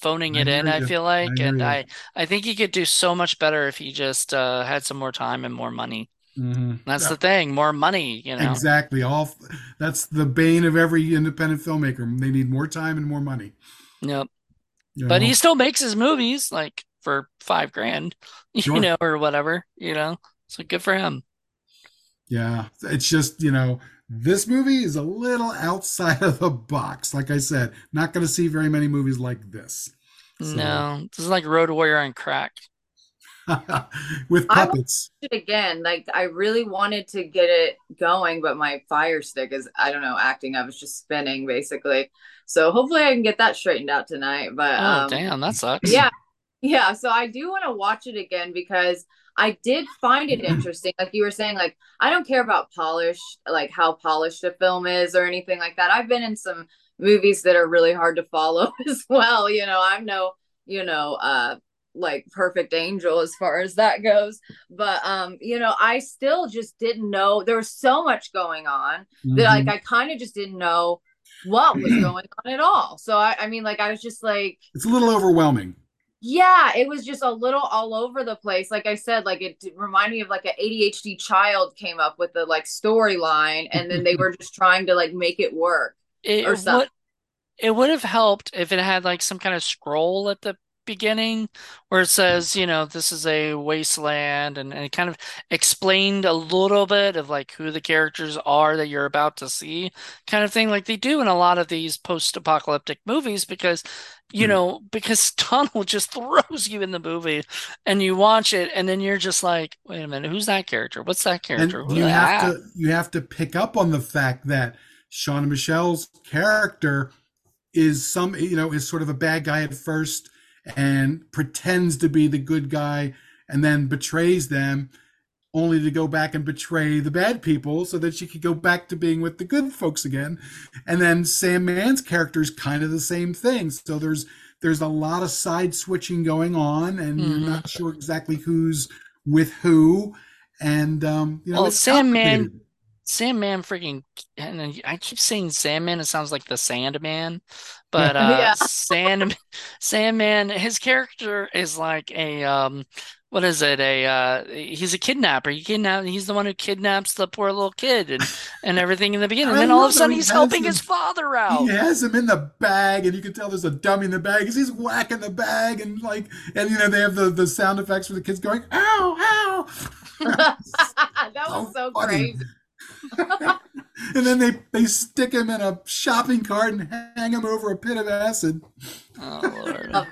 [SPEAKER 2] phoning
[SPEAKER 1] I
[SPEAKER 2] it in,
[SPEAKER 1] hear
[SPEAKER 2] I feel like,
[SPEAKER 1] hear
[SPEAKER 2] and
[SPEAKER 1] you.
[SPEAKER 2] I I think he could do so much better if he just uh had some more time and more money.
[SPEAKER 1] Mhm.
[SPEAKER 2] That's
[SPEAKER 1] Yeah,
[SPEAKER 2] the thing, more money, you know.
[SPEAKER 1] Exactly. All that's the bane of every independent filmmaker. They need more time and more money.
[SPEAKER 2] Yep.
[SPEAKER 1] you
[SPEAKER 2] But
[SPEAKER 1] know?
[SPEAKER 2] he still makes his movies like for five grand, you
[SPEAKER 1] Sure.
[SPEAKER 2] know, or whatever, you know. So good for him.
[SPEAKER 1] Yeah, it's just, you know, this movie is a little outside of the box. Like I said, not going to see very many movies like this. So-
[SPEAKER 2] No, this is like Road Warrior on crack.
[SPEAKER 1] With
[SPEAKER 3] I
[SPEAKER 1] puppets.
[SPEAKER 3] it again. Like I really wanted to get it going, but my fire stick is I don't know acting up. It's just spinning basically. So hopefully I can get that straightened out tonight. But
[SPEAKER 2] Oh,
[SPEAKER 3] um,
[SPEAKER 2] damn, that sucks.
[SPEAKER 3] yeah, yeah. So I do want to watch it again because I did find it interesting. Like you were saying, like I don't care about polish, like how polished a film is or anything like that. I've been in some movies that are really hard to follow as well. You know, I'm no, you know, uh like perfect angel as far as that goes but um you know i still just didn't know there was so much going on that like
[SPEAKER 1] Mhm.
[SPEAKER 3] i kind of just didn't know what was going on at all so I, I mean like i was just like
[SPEAKER 1] It's a little overwhelming.
[SPEAKER 3] yeah it was just a little all over the place like i said like it reminded me of like an adhd child came up with the like storyline and then they were just trying to like make it work
[SPEAKER 2] It
[SPEAKER 3] or
[SPEAKER 2] would
[SPEAKER 3] something.
[SPEAKER 2] it would have helped if it had like some kind of scroll at the beginning where it says, you know, this is a wasteland and, and it kind of explained a little bit of like who the characters are that you're about to see, kind of thing, like they do in a lot of these post-apocalyptic movies because you
[SPEAKER 1] Hmm.
[SPEAKER 2] know, because Tunnel just throws you in the movie and you watch it and then you're just like, wait a minute, who's that character? What's that character?
[SPEAKER 1] You have to you have to pick up on the fact that Shauna Michelle's character is some you know is sort of a bad guy at first and pretends to be the good guy and then betrays them only to go back and betray the bad people so that she could go back to being with the good folks again and then sam mann's character is kind of the same thing so there's there's a lot of side switching going on and
[SPEAKER 2] Mhm.
[SPEAKER 1] you're not sure exactly who's with who and um you know
[SPEAKER 2] Well, Sam Mann. Sandman freaking and I keep saying Sandman, it sounds like the Sandman. But uh
[SPEAKER 3] Yeah.
[SPEAKER 2] Sand Sandman, his character is like a um what is it? A uh he's a kidnapper. He kidnap he's the one who kidnaps the poor little kid and and everything in the beginning. And then all of a sudden he's helping
[SPEAKER 1] his-
[SPEAKER 2] his father out.
[SPEAKER 1] He has him in the bag, and you can tell there's a dummy in the bag. 'cause He's whacking the bag, and like, and you know they have the the sound effects for the kids going, "Ow, ow!"
[SPEAKER 3] that was so
[SPEAKER 1] funny.
[SPEAKER 3] crazy
[SPEAKER 1] and then they they stick him in a shopping cart and hang him over a pit of acid.
[SPEAKER 2] Oh Lord.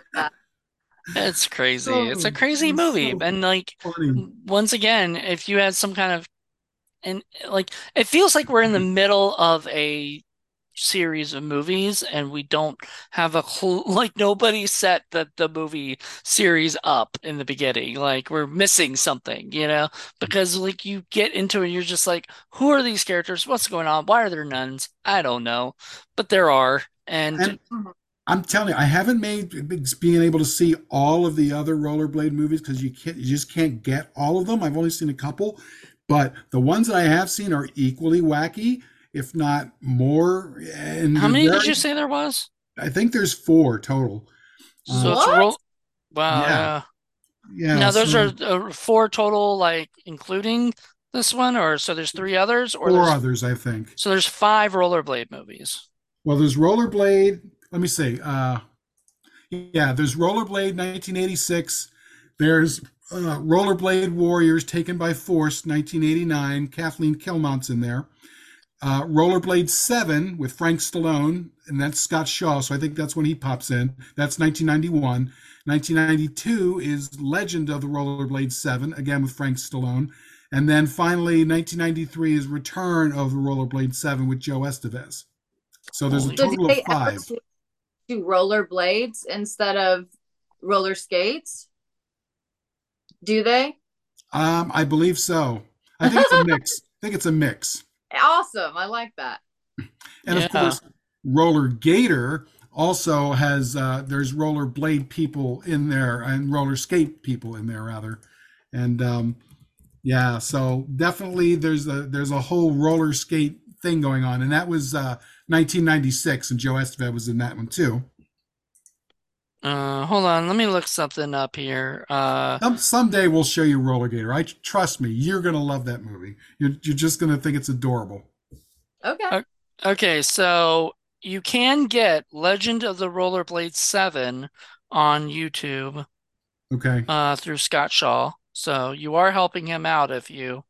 [SPEAKER 2] It's crazy.
[SPEAKER 1] So-
[SPEAKER 2] It's a crazy
[SPEAKER 1] it's
[SPEAKER 2] movie.
[SPEAKER 1] so
[SPEAKER 2] And like
[SPEAKER 1] Funny.
[SPEAKER 2] once again, if you had some kind of and like it feels like we're in the middle of a series of movies and we don't have a whole like nobody set the the movie series up in the beginning. Like we're missing something you know? Because like you get into it you're just like who are these characters? What's going on? Why are there nuns? I don't know. But there are and,
[SPEAKER 1] And I'm telling you, I haven't made being able to see all of the other rollerblade movies because you can't, you just can't get all of them. I've only seen a couple, but the ones that I have seen are equally wacky, if not more. And
[SPEAKER 2] how many did you say there was
[SPEAKER 1] I think there's four total.
[SPEAKER 2] so
[SPEAKER 1] Uh,
[SPEAKER 2] it's
[SPEAKER 3] What?
[SPEAKER 2] wow
[SPEAKER 1] Yeah.
[SPEAKER 2] yeah.
[SPEAKER 1] yeah.
[SPEAKER 2] Now those
[SPEAKER 1] so
[SPEAKER 2] are uh, four total, like including this one, or so there's three others, or
[SPEAKER 1] four
[SPEAKER 2] there's,
[SPEAKER 1] others, I think.
[SPEAKER 2] so there's five rollerblade movies.
[SPEAKER 1] Well, there's Rollerblade. Let me see. Uh, yeah, there's Rollerblade 1986. There's uh, Rollerblade Warriors Taken by Force 1989. Kathleen Kinmont's in there. Uh, Rollerblade 7 with Frank Stallone, and that's Scott Shaw, so I think that's when he pops in. That's 1991. 1992 is Legend of the Rollerblade 7, again with Frank Stallone. And then finally, 1993 is Return of the Rollerblade 7 with Joe Estevez. So there's a
[SPEAKER 3] So
[SPEAKER 1] total of five.
[SPEAKER 3] switch to roller blades instead of roller skates? Do they?
[SPEAKER 1] Um, I believe so. I think it's a mix. I think it's a mix.
[SPEAKER 3] Awesome. I like that.
[SPEAKER 1] And of course, Roller Gator also has uh, there's roller blade people in there and roller skate people in there rather, and um, yeah, so definitely there's a there's a whole roller skate thing going on, and that was uh, 1996, and Joe Estevez was in that one too.
[SPEAKER 2] Uh, hold on, let me look something up here. Uh,
[SPEAKER 1] Some, someday we'll show you Roller Gator. I trust me, you're gonna love that movie. You're you're just gonna think it's adorable.
[SPEAKER 3] Okay.
[SPEAKER 2] okay, so you can get Legend of the Rollerblade 7 on YouTube
[SPEAKER 1] Okay.
[SPEAKER 2] uh, through Scott Shaw. So you are helping him out if you,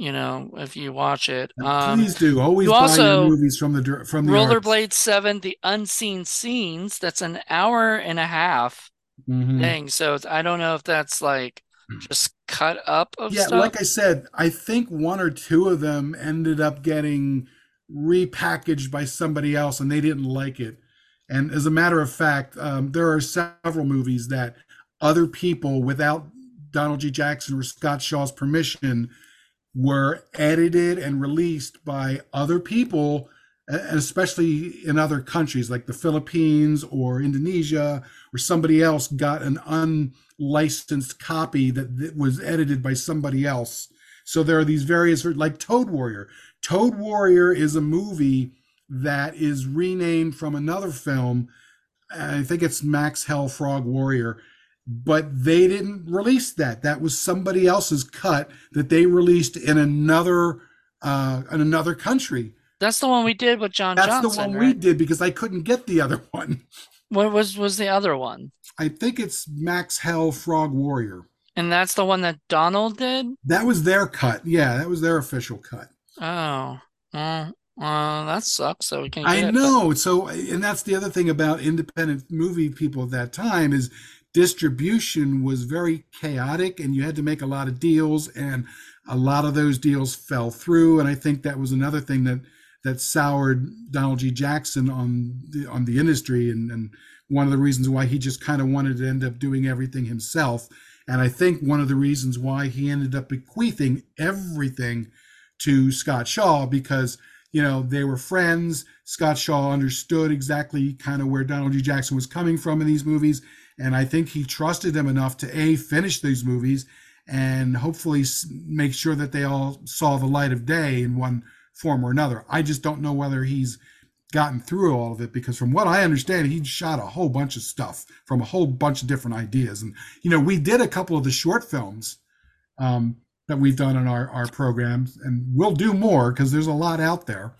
[SPEAKER 2] you know, if you watch it. Um,
[SPEAKER 1] Please do. Always
[SPEAKER 2] you
[SPEAKER 1] buy
[SPEAKER 2] also-
[SPEAKER 1] your movies from the from the arts.
[SPEAKER 2] Rollerblade 7, The Unseen Scenes, that's an hour and a half
[SPEAKER 1] Mhm.
[SPEAKER 2] thing. So it's, I don't know if that's like just cut up of
[SPEAKER 1] Yeah,
[SPEAKER 2] stuff.
[SPEAKER 1] like I said, I think one or two of them ended up getting repackaged by somebody else, and they didn't like it. And as a matter of fact, um, there are several movies that other people, without Donald G. Jackson or Scott Shaw's permission, were edited and released by other people, especially in other countries like the Philippines or Indonesia, or somebody else got an unlicensed copy that was edited by somebody else. So there are these various, like Toad Warrior. Toad Warrior is a movie that is renamed from another film. I think it's Max Hell Frog Warrior, but they didn't release that. That was somebody else's cut that they released in another uh, in another country.
[SPEAKER 2] That's the one we did with John
[SPEAKER 1] That's
[SPEAKER 2] Johnson,
[SPEAKER 1] the one
[SPEAKER 2] right?
[SPEAKER 1] we did because I couldn't get the other one.
[SPEAKER 2] What was was the other one?
[SPEAKER 1] I think it's Max Hell Frog Warrior.
[SPEAKER 2] And that's the one that Donald did?
[SPEAKER 1] That was their cut. Yeah, that was their official cut.
[SPEAKER 2] Oh, well, uh, that sucks. So we can
[SPEAKER 1] I
[SPEAKER 2] get it.
[SPEAKER 1] know. So, and that's the other thing about independent movie people at that time is distribution was very chaotic, and you had to make a lot of deals, and a lot of those deals fell through. And I think that was another thing that that soured Donald G. Jackson on the on the industry, and and one of the reasons why he just kind of wanted to end up doing everything himself. And I think one of the reasons why he ended up bequeathing everything to Scott Shaw because you know they were friends. Scott Shaw understood exactly kind of where Donald G. Jackson was coming from in these movies, and I think he trusted him enough to a finish these movies and hopefully make sure that they all saw the light of day in one form or another. I just don't know whether he's gotten through all of it because from what I understand, he shot a whole bunch of stuff from a whole bunch of different ideas. And you know, we did a couple of the short films um, that we've done in our our programs, and we'll do more because there's a lot out there.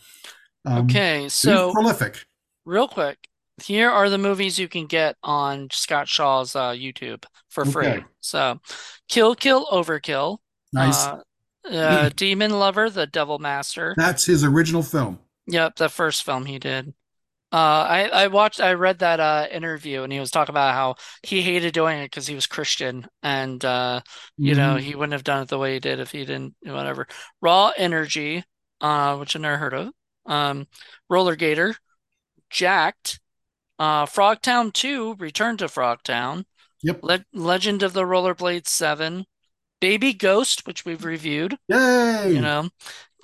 [SPEAKER 1] Um,
[SPEAKER 2] Okay, so
[SPEAKER 1] prolific.
[SPEAKER 2] real quick, here are the movies you can get on Scott Shaw's uh, YouTube for free.
[SPEAKER 1] Okay.
[SPEAKER 2] So, Kill Kill Overkill,
[SPEAKER 1] Nice.
[SPEAKER 2] uh, uh, Demon Lover, The Devil Master.
[SPEAKER 1] That's his original film.
[SPEAKER 2] Yep, the first film he did. Uh, I I watched I read that uh interview and he was talking about how he hated doing it because he was Christian and uh you know
[SPEAKER 1] Mhm.
[SPEAKER 2] he wouldn't have done it the way he did if he didn't whatever. Raw Energy, uh, which I never heard of. Um, Roller Gator, Jacked, uh, Frogtown 2, Return to Frogtown,
[SPEAKER 1] Yep.
[SPEAKER 2] Le Legend of the Rollerblade 7, Baby Ghost, which we've reviewed,
[SPEAKER 1] Yay!
[SPEAKER 2] you know,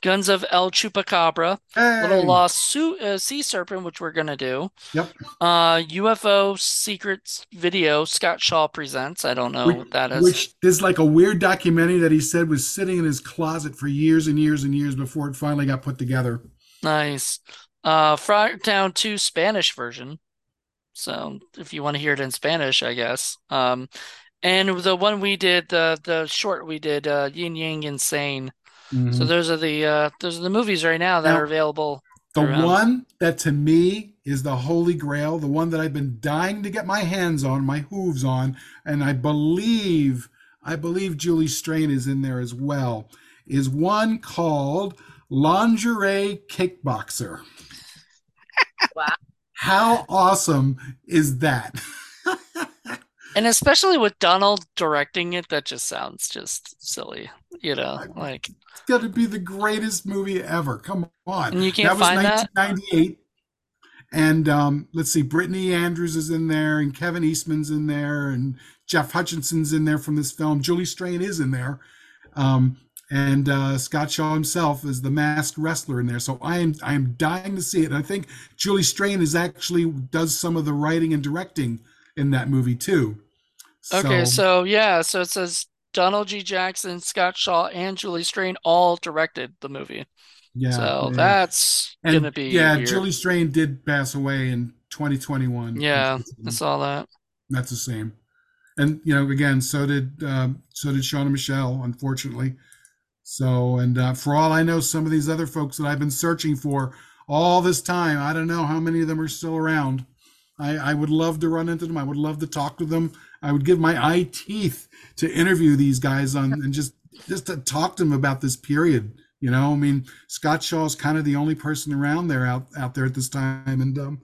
[SPEAKER 2] Guns of El Chupacabra.
[SPEAKER 1] Hey!
[SPEAKER 2] Little Lost Su uh, Sea Serpent, which we're gonna do.
[SPEAKER 1] Yep.
[SPEAKER 2] Uh, UFO Secrets Video, Scott Shaw presents. I don't know
[SPEAKER 1] Which-
[SPEAKER 2] what that is.
[SPEAKER 1] Which is like a weird documentary that he said was sitting in his closet for years and years and years before it finally got put together.
[SPEAKER 2] Nice. Uh, Frogtown 2 Spanish version. So if you want to hear it in Spanish, I guess. Um, and the one we did, the the short we did, uh, Yin Yang Insane. So
[SPEAKER 1] Mhm.
[SPEAKER 2] those are the uh, those are the movies right now that
[SPEAKER 1] Now-
[SPEAKER 2] are available.
[SPEAKER 1] The
[SPEAKER 2] around.
[SPEAKER 1] one that to me is the holy grail, the one that I've been dying to get my hands on, my hooves on, and I believe I believe Julie Strain is in there as well, is one called Lingerie Kickboxer.
[SPEAKER 3] Wow.
[SPEAKER 1] How awesome is that?
[SPEAKER 2] And especially with Donald directing it, that just sounds just silly, you know, like
[SPEAKER 1] It's got to be the greatest movie ever. Come on.
[SPEAKER 2] And you can't
[SPEAKER 1] that was
[SPEAKER 2] find that?
[SPEAKER 1] 1998. And um, let's see, Brittany Andrews is in there, and Kevin Eastman's in there, and Jeff Hutchinson's in there from this film. Julie Strain is in there. Um, and uh, Scott Shaw himself is the masked wrestler in there. So I am I am dying to see it. And I think Julie Strain is actually does some of the writing and directing in that movie too.
[SPEAKER 2] Okay, so yeah, so it says Donald G. Jackson, Scott Shaw, and Julie Strain all directed the movie.
[SPEAKER 1] yeah,
[SPEAKER 2] so
[SPEAKER 1] yeah.
[SPEAKER 2] that's
[SPEAKER 1] And,
[SPEAKER 2] gonna be
[SPEAKER 1] yeah.
[SPEAKER 2] weird.
[SPEAKER 1] Julie Strain did pass away in 2021.
[SPEAKER 2] Yeah, I saw that.
[SPEAKER 1] that's the same. And you know, again, so did um, so did Shauna Michelle, unfortunately. So, and uh, for all I know, some of these other folks that I've been searching for all this time, I don't know how many of them are still around. I, I would love to run into them. I would love to talk to them. I would give my eye teeth to interview these guys on and just just to talk to them about this period. You know, I mean, Scott Shaw is kind of the only person around there out out there at this time, and um,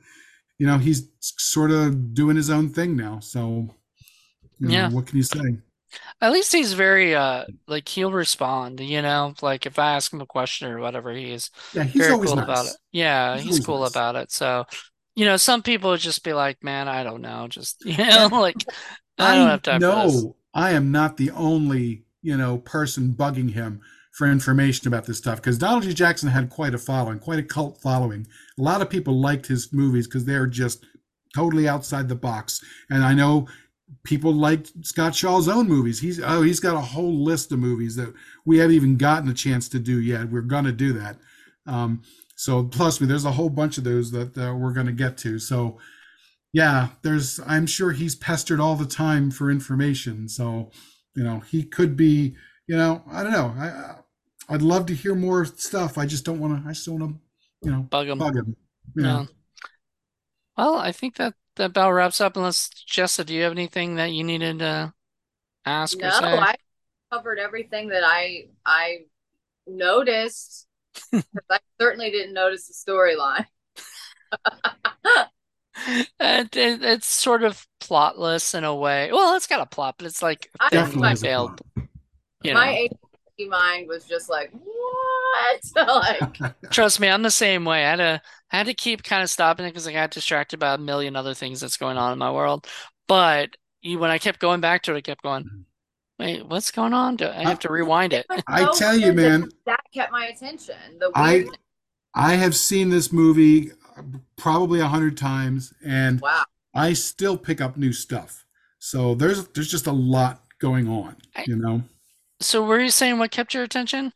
[SPEAKER 1] you know, he's sort of doing his own thing now. So, you know,
[SPEAKER 2] Yeah.
[SPEAKER 1] what can you say?
[SPEAKER 2] At least he's very uh like he'll respond, you know, like if I ask him a question or whatever, he's
[SPEAKER 1] Yeah, he's
[SPEAKER 2] very cool
[SPEAKER 1] nice.
[SPEAKER 2] about it. Yeah,
[SPEAKER 1] He's
[SPEAKER 2] he's cool
[SPEAKER 1] nice.
[SPEAKER 2] about it. So, you know, some people would just be like, "Man, I don't know," just you know, like I don't have time
[SPEAKER 1] no, I am not the only, you know, person bugging him for information about this stuff because Donald G. Jackson had quite a following, quite a cult following. A lot of people liked his movies because they're just totally outside the box. And I know people liked Scott Shaw's own movies. He's oh, he's got a whole list of movies that we haven't even gotten a chance to do yet. We're gonna do that. Um, so plus me, there's a whole bunch of those that uh, we're gonna get to. So yeah, there's I'm sure he's pestered all the time for information. So, you know, he could be, you know, I don't know. I I- I'd love to hear more stuff. I just don't want to I just don't want to, you know,
[SPEAKER 2] Bug him.
[SPEAKER 1] bug him. Yeah.
[SPEAKER 2] No. Well, I think that that about wraps up. Unless Jessa, do you have anything that you needed to ask
[SPEAKER 3] No,
[SPEAKER 2] or say?
[SPEAKER 3] I covered everything that I I noticed. 'Cause I certainly didn't notice the storyline.
[SPEAKER 2] It, it, it's sort of plotless in a way. Well, it's got a plot, but it's like
[SPEAKER 3] I-
[SPEAKER 2] thin
[SPEAKER 1] Definitely has a
[SPEAKER 2] veiled,
[SPEAKER 1] plot.
[SPEAKER 2] you
[SPEAKER 3] My
[SPEAKER 2] know.
[SPEAKER 3] ADHD mind was just like, what? like,
[SPEAKER 2] Trust me, I'm the same way. I had to I had to keep kind of stopping it because I got distracted by a million other things that's going on in my world. But you, when I kept going back to it, I kept going, mm-hmm. wait, what's going on? Do I have to uh, rewind it?
[SPEAKER 1] I tell you, man,
[SPEAKER 3] that kept my attention. The
[SPEAKER 1] I- I have seen this movie uh, probably a hundred times, and
[SPEAKER 3] wow.
[SPEAKER 1] I still pick up new stuff. So there's there's just a lot going on,
[SPEAKER 2] I-
[SPEAKER 1] you know.
[SPEAKER 2] So were you saying what kept your attention?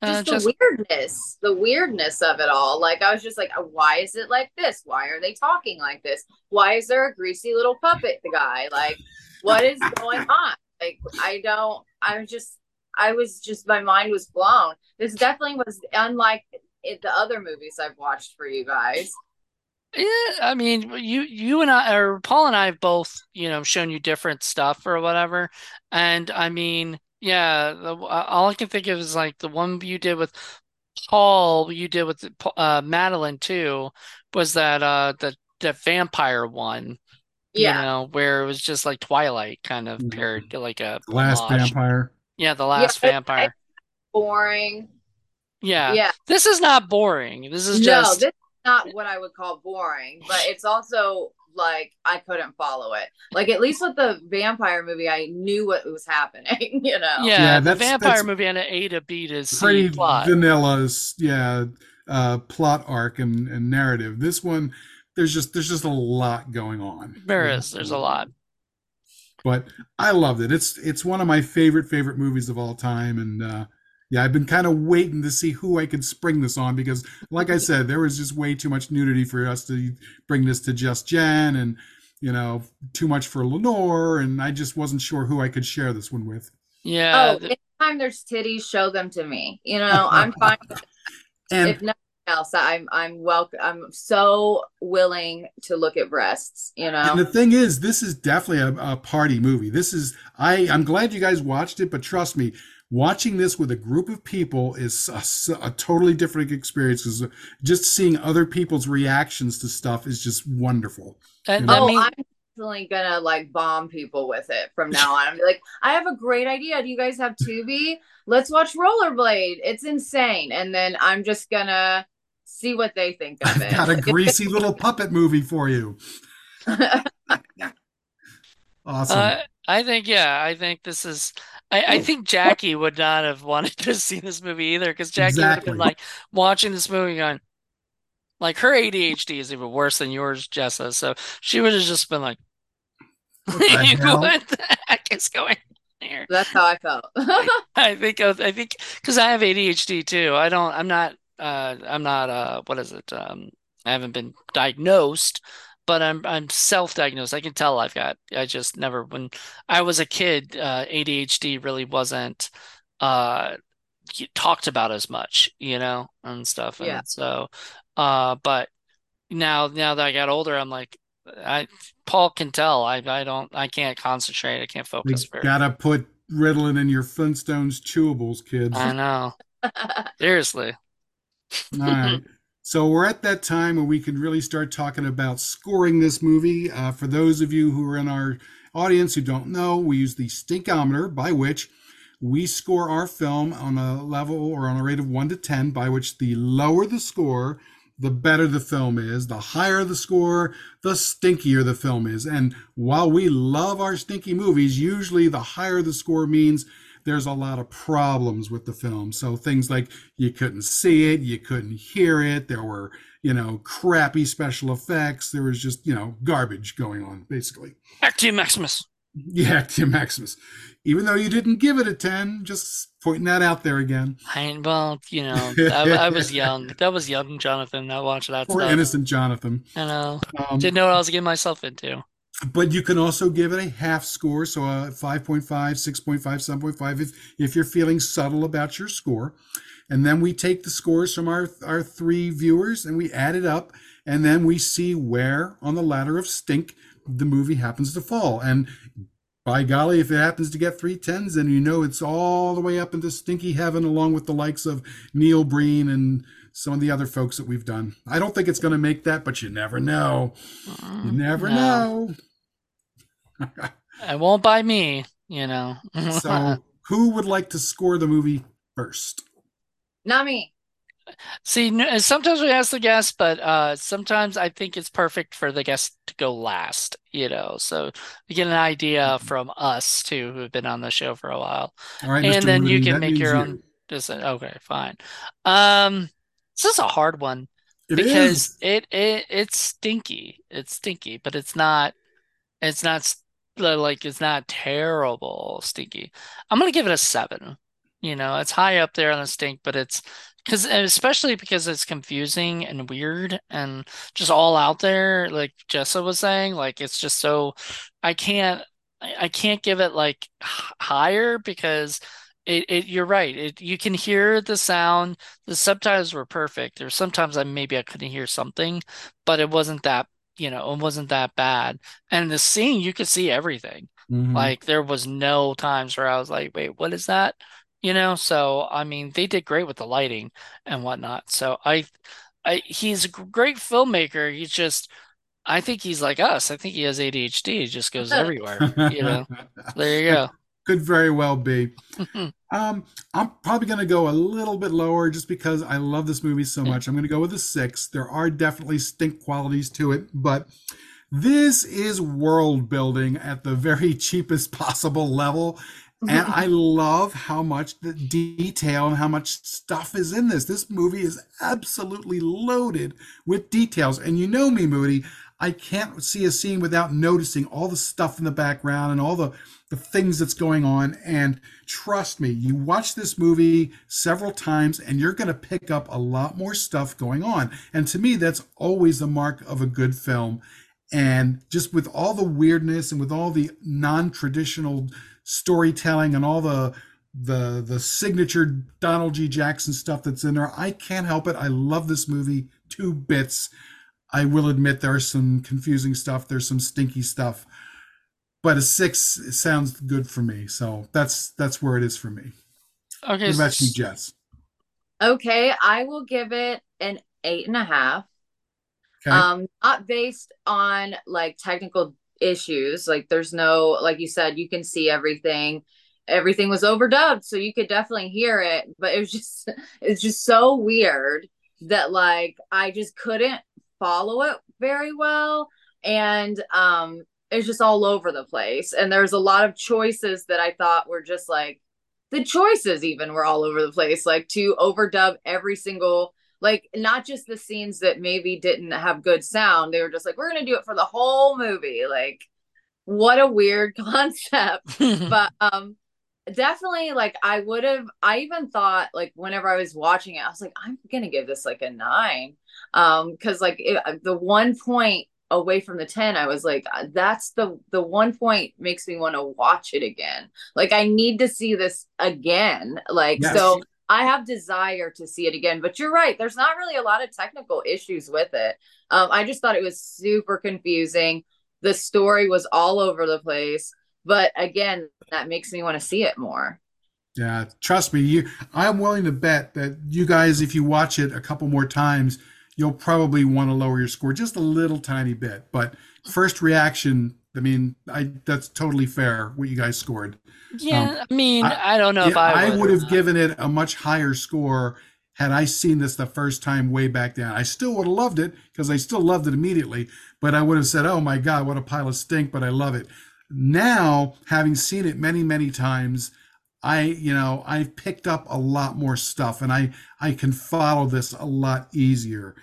[SPEAKER 2] Uh,
[SPEAKER 3] just the
[SPEAKER 2] Jess?
[SPEAKER 3] weirdness, the weirdness of it all. Like I was just like, why is it like this? Why are they talking like this? Why is there a greasy little puppet the guy? Like, what is going on? Like, I don't. I was just, I was just, my mind was blown. This definitely was unlike it, the other movies I've watched for you guys.
[SPEAKER 2] Yeah, I mean, you you and I or Paul and I have both, you know, shown you different stuff or whatever. And I mean, yeah, the, all I can think of is like the one you did with Paul, you did with uh Madeline too, was that uh the the vampire one, you
[SPEAKER 3] Yeah,
[SPEAKER 2] know, where it was just like Twilight kind of
[SPEAKER 1] Mhm.
[SPEAKER 2] paired to like a
[SPEAKER 1] The Last
[SPEAKER 2] homage.
[SPEAKER 1] Vampire.
[SPEAKER 2] Yeah, the last
[SPEAKER 3] Yeah,
[SPEAKER 2] vampire.
[SPEAKER 3] boring.
[SPEAKER 2] Yeah.
[SPEAKER 3] Yeah,
[SPEAKER 2] This is not boring. This is
[SPEAKER 3] no,
[SPEAKER 2] just
[SPEAKER 3] this is not what I would call boring, but it's also like I couldn't follow it. Like at least with the vampire movie, I knew what was happening. You know.
[SPEAKER 2] yeah,
[SPEAKER 1] Yeah,
[SPEAKER 2] the vampire
[SPEAKER 1] that's
[SPEAKER 2] movie had an A to B to C
[SPEAKER 1] Pretty
[SPEAKER 2] plot.
[SPEAKER 1] vanilla, yeah, uh, plot arc and, and narrative. This one, there's just there's just a lot going on.
[SPEAKER 2] There is. There's a lot.
[SPEAKER 1] but I loved it. It's it's one of my favorite favorite movies of all time, and uh, yeah, I've been kind of waiting to see who I could spring this on because, like I said, there was just way too much nudity for us to bring this to just Jen, and you know, too much for Lenore, and I just wasn't sure who I could share this one with.
[SPEAKER 2] Yeah.
[SPEAKER 3] Oh,
[SPEAKER 2] th-
[SPEAKER 3] anytime there's titties, show them to me. You know, I'm fine.
[SPEAKER 1] And
[SPEAKER 3] if nothing else, I'm I'm welcome. I'm so willing to look at breasts. You know.
[SPEAKER 1] And the thing is, this is definitely a, a party movie. This is I. I'm glad you guys watched it, but trust me, watching this with a group of people is a totally different experience. Because just seeing other people's reactions to stuff is just wonderful.
[SPEAKER 2] and
[SPEAKER 1] I
[SPEAKER 2] I
[SPEAKER 3] oh, I'm definitely gonna like bomb people with it from now on. I'm like, I have a great idea. Do you guys have Tubi? Let's watch Rollerblade. It's insane. And then I'm just gonna see what they think of
[SPEAKER 1] I've
[SPEAKER 3] it.
[SPEAKER 1] got a greasy little puppet movie for you. Awesome.
[SPEAKER 2] uh, I think, yeah, I think this is, I, I think Jackie would not have wanted to see this movie either because Jackie would have been like watching this movie going, like her ADHD is even worse than yours, Jessa. So she would have just been like,
[SPEAKER 1] What the
[SPEAKER 2] what the heck is going on here?
[SPEAKER 3] That's how I felt.
[SPEAKER 2] I think I think because I have ADHD too. I don't. I'm not. Uh, I'm not. Uh, what is it? Um, I haven't been diagnosed, but I'm I'm self-diagnosed. I can tell I've got. I just never. When I was a kid, uh, ADHD really wasn't uh talked about as much, you know, and stuff.
[SPEAKER 3] Yeah.
[SPEAKER 2] And so, uh, but now now that I got older, I'm like, I Paul can tell. I I don't. I can't concentrate. I can't focus very.
[SPEAKER 1] gotta put Ritalin in your Flintstones chewables, kids.
[SPEAKER 2] I know. Seriously.
[SPEAKER 1] All right. So we're at that time where we can really start talking about scoring this movie. Uh, for those of you who are in our audience who don't know, we use the stinkometer by which we score our film on a level or on a rate of 1 to 10, by which the lower the score, the better the film is. The higher the score, the stinkier the film is. And while we love our stinky movies, usually the higher the score means there's a lot of problems with the film. So things like you couldn't see it, you couldn't hear it, there were, you know, crappy special effects, there was just, you know, garbage going on, basically.
[SPEAKER 2] You, Maximus.
[SPEAKER 1] Yeah, Tim Maximus. Even though you didn't give it a 10, just pointing that out there again.
[SPEAKER 2] I well, you know, I, I was young. That was young Jonathan. I watched that
[SPEAKER 1] Poor
[SPEAKER 2] stuff.
[SPEAKER 1] innocent Jonathan.
[SPEAKER 2] I know.
[SPEAKER 1] Um,
[SPEAKER 2] Didn't know what I was getting myself into.
[SPEAKER 1] But you can also give it a half score, so uh, a 5.5, 6.5, 7.5 if, if you're feeling subtle about your score. And then we take the scores from our, our three viewers and we add it up, and then we see where on the ladder of stink the movie happens to fall. And by golly, if it happens to get three tens, then you know it's all the way up into stinky heaven, along with the likes of Neil Breen and some of the other folks that we've done. I don't think it's going to make that, but you never know. You never
[SPEAKER 2] No.
[SPEAKER 1] know.
[SPEAKER 2] It won't buy me, you know.
[SPEAKER 1] So, who would like to score the movie first?
[SPEAKER 3] Not me.
[SPEAKER 2] See, sometimes we ask the guest, but uh, sometimes I think it's perfect for the guest to go last, you know. So you get an idea from us too, who've been on the show for a while.
[SPEAKER 1] All right,
[SPEAKER 2] And
[SPEAKER 1] Mr.
[SPEAKER 2] then you can make your
[SPEAKER 1] you.
[SPEAKER 2] own Just okay, fine. Um, this is a hard one
[SPEAKER 1] It
[SPEAKER 2] because
[SPEAKER 1] is.
[SPEAKER 2] it it it's stinky. It's stinky, but it's not. It's not s- like it's not terrible stinky. I'm gonna give it a seven. You know, it's high up there on the stink, but it's because especially because it's confusing and weird and just all out there, like Jessa was saying, like it's just so I can't I can't give it like higher because it, it you're right. It you can hear the sound. The subtitles were perfect. There's sometimes I maybe I couldn't hear something, but it wasn't that, you know, it wasn't that bad. And the scene, you could see everything.
[SPEAKER 1] Mhm.
[SPEAKER 2] Like there was no times where I was like, wait, what is that? You know, so I mean, they did great with the lighting and whatnot. So I, I he's a great filmmaker. He's just, I think he's like us. I think he has ADHD. He just goes everywhere. You know, there you go.
[SPEAKER 1] Could very well be. Um, I'm probably going to go a little bit lower just because I love this movie so much. I'm going to go with a six. There are definitely stink qualities to it, but this is world building at the very cheapest possible level. And I love how much the detail and how much stuff is in this. This movie is absolutely loaded with details. And you know me, Moody, I can't see a scene without noticing all the stuff in the background and all the, the things that's going on. And trust me, you watch this movie several times and you're going to pick up a lot more stuff going on. And to me, that's always the mark of a good film. And just with all the weirdness and with all the non-traditional storytelling and all the the the signature Donald G. Jackson stuff that's in there, I can't help it. I love this movie two bits. I will admit there's some confusing stuff, there's some stinky stuff, but a six sounds good for me. So that's that's where it is for me.
[SPEAKER 2] Okay,
[SPEAKER 1] What about you, Jess?
[SPEAKER 3] Okay, I will give it an eight and a half.
[SPEAKER 1] Okay.
[SPEAKER 3] Um, not based on like technical issues. Like there's no, like you said, you can see everything. Everything was overdubbed, so you could definitely hear it. But it was just, it's just so weird that like I just couldn't follow it very well. And um, is just all over the place. And there's a lot of choices that I thought were just like the choices even were all over the place, like to overdub every single like not just the scenes that maybe didn't have good sound. They were just like, we're gonna do it for the whole movie. Like, what a weird concept. but um definitely like I would have I even thought like whenever I was watching it, I was like, I'm gonna give this like a nine. Um, because like it, the one point away from the 10 i was like uh, that's the the one point makes me want to watch it again. Like i need to see this again. Like yes. so i have desire to see it again but you're right there's not really a lot of technical issues with it. Um, i just thought it was super confusing. The story was all over the place but again that makes me want to see it more.
[SPEAKER 1] Yeah trust me you i'm willing to bet that you guys if you watch it a couple more times you'll probably want to lower your score just a little tiny bit. But first reaction, I mean, I that's totally fair what you guys scored.
[SPEAKER 2] Yeah, um, I mean, I, I, don't know if I
[SPEAKER 1] I would have given it a much higher score had I seen this the first time way back then. I still would have loved it because I still loved it immediately, but I would have said, "Oh my god, what a pile of stink!" But I love it now, having seen it many, many times. I, you know, I've picked up a lot more stuff and I, I can follow this a lot easier,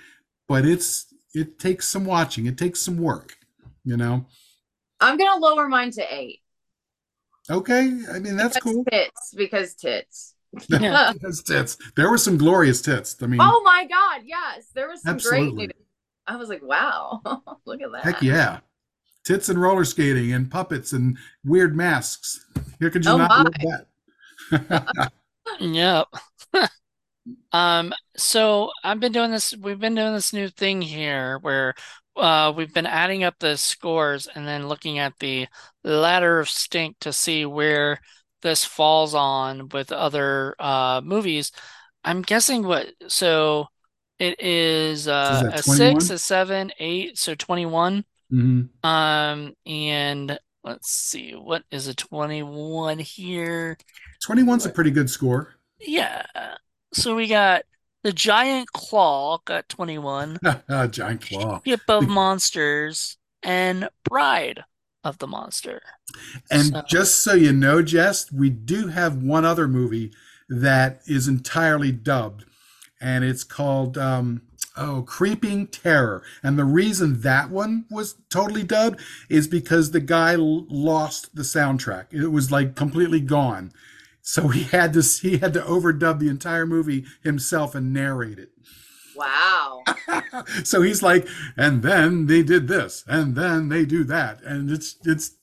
[SPEAKER 1] but it's, it takes some watching. It takes some work, you know?
[SPEAKER 3] I'm going to lower mine to eight.
[SPEAKER 1] Okay. I mean, that's because cool.
[SPEAKER 3] Tits because tits.
[SPEAKER 1] Because tits. There were some glorious tits. I mean,
[SPEAKER 3] oh my God. Yes. There was some absolutely. great. I was like, wow, look at that.
[SPEAKER 1] Heck yeah tits and roller skating and puppets and weird masks. Here could you oh not my. that?
[SPEAKER 2] yep. um, so I've been doing this, we've been doing this new thing here where uh, we've been adding up the scores and then looking at the ladder of stink to see where this falls on with other uh, movies. I'm guessing what so it is uh, a 21? six, a seven, eight, so 21.
[SPEAKER 1] Mm-hmm.
[SPEAKER 2] Um, and let's see, what is a 21 here?
[SPEAKER 1] 21's a pretty good score.
[SPEAKER 2] Yeah. So we got the Giant Claw got 21.
[SPEAKER 1] Giant Claw.
[SPEAKER 2] Ship of Monsters and Bride of the Monster.
[SPEAKER 1] And so. just so you know, Jess, we do have one other movie that is entirely dubbed, and it's called um, Oh, Creeping Terror. And the reason that one was totally dubbed is because the guy l- lost the soundtrack. It was like completely gone. So he had to he had to overdub the entire movie himself and narrate it.
[SPEAKER 3] Wow.
[SPEAKER 1] so he's like, and then they did this, and then they do that, and it's it's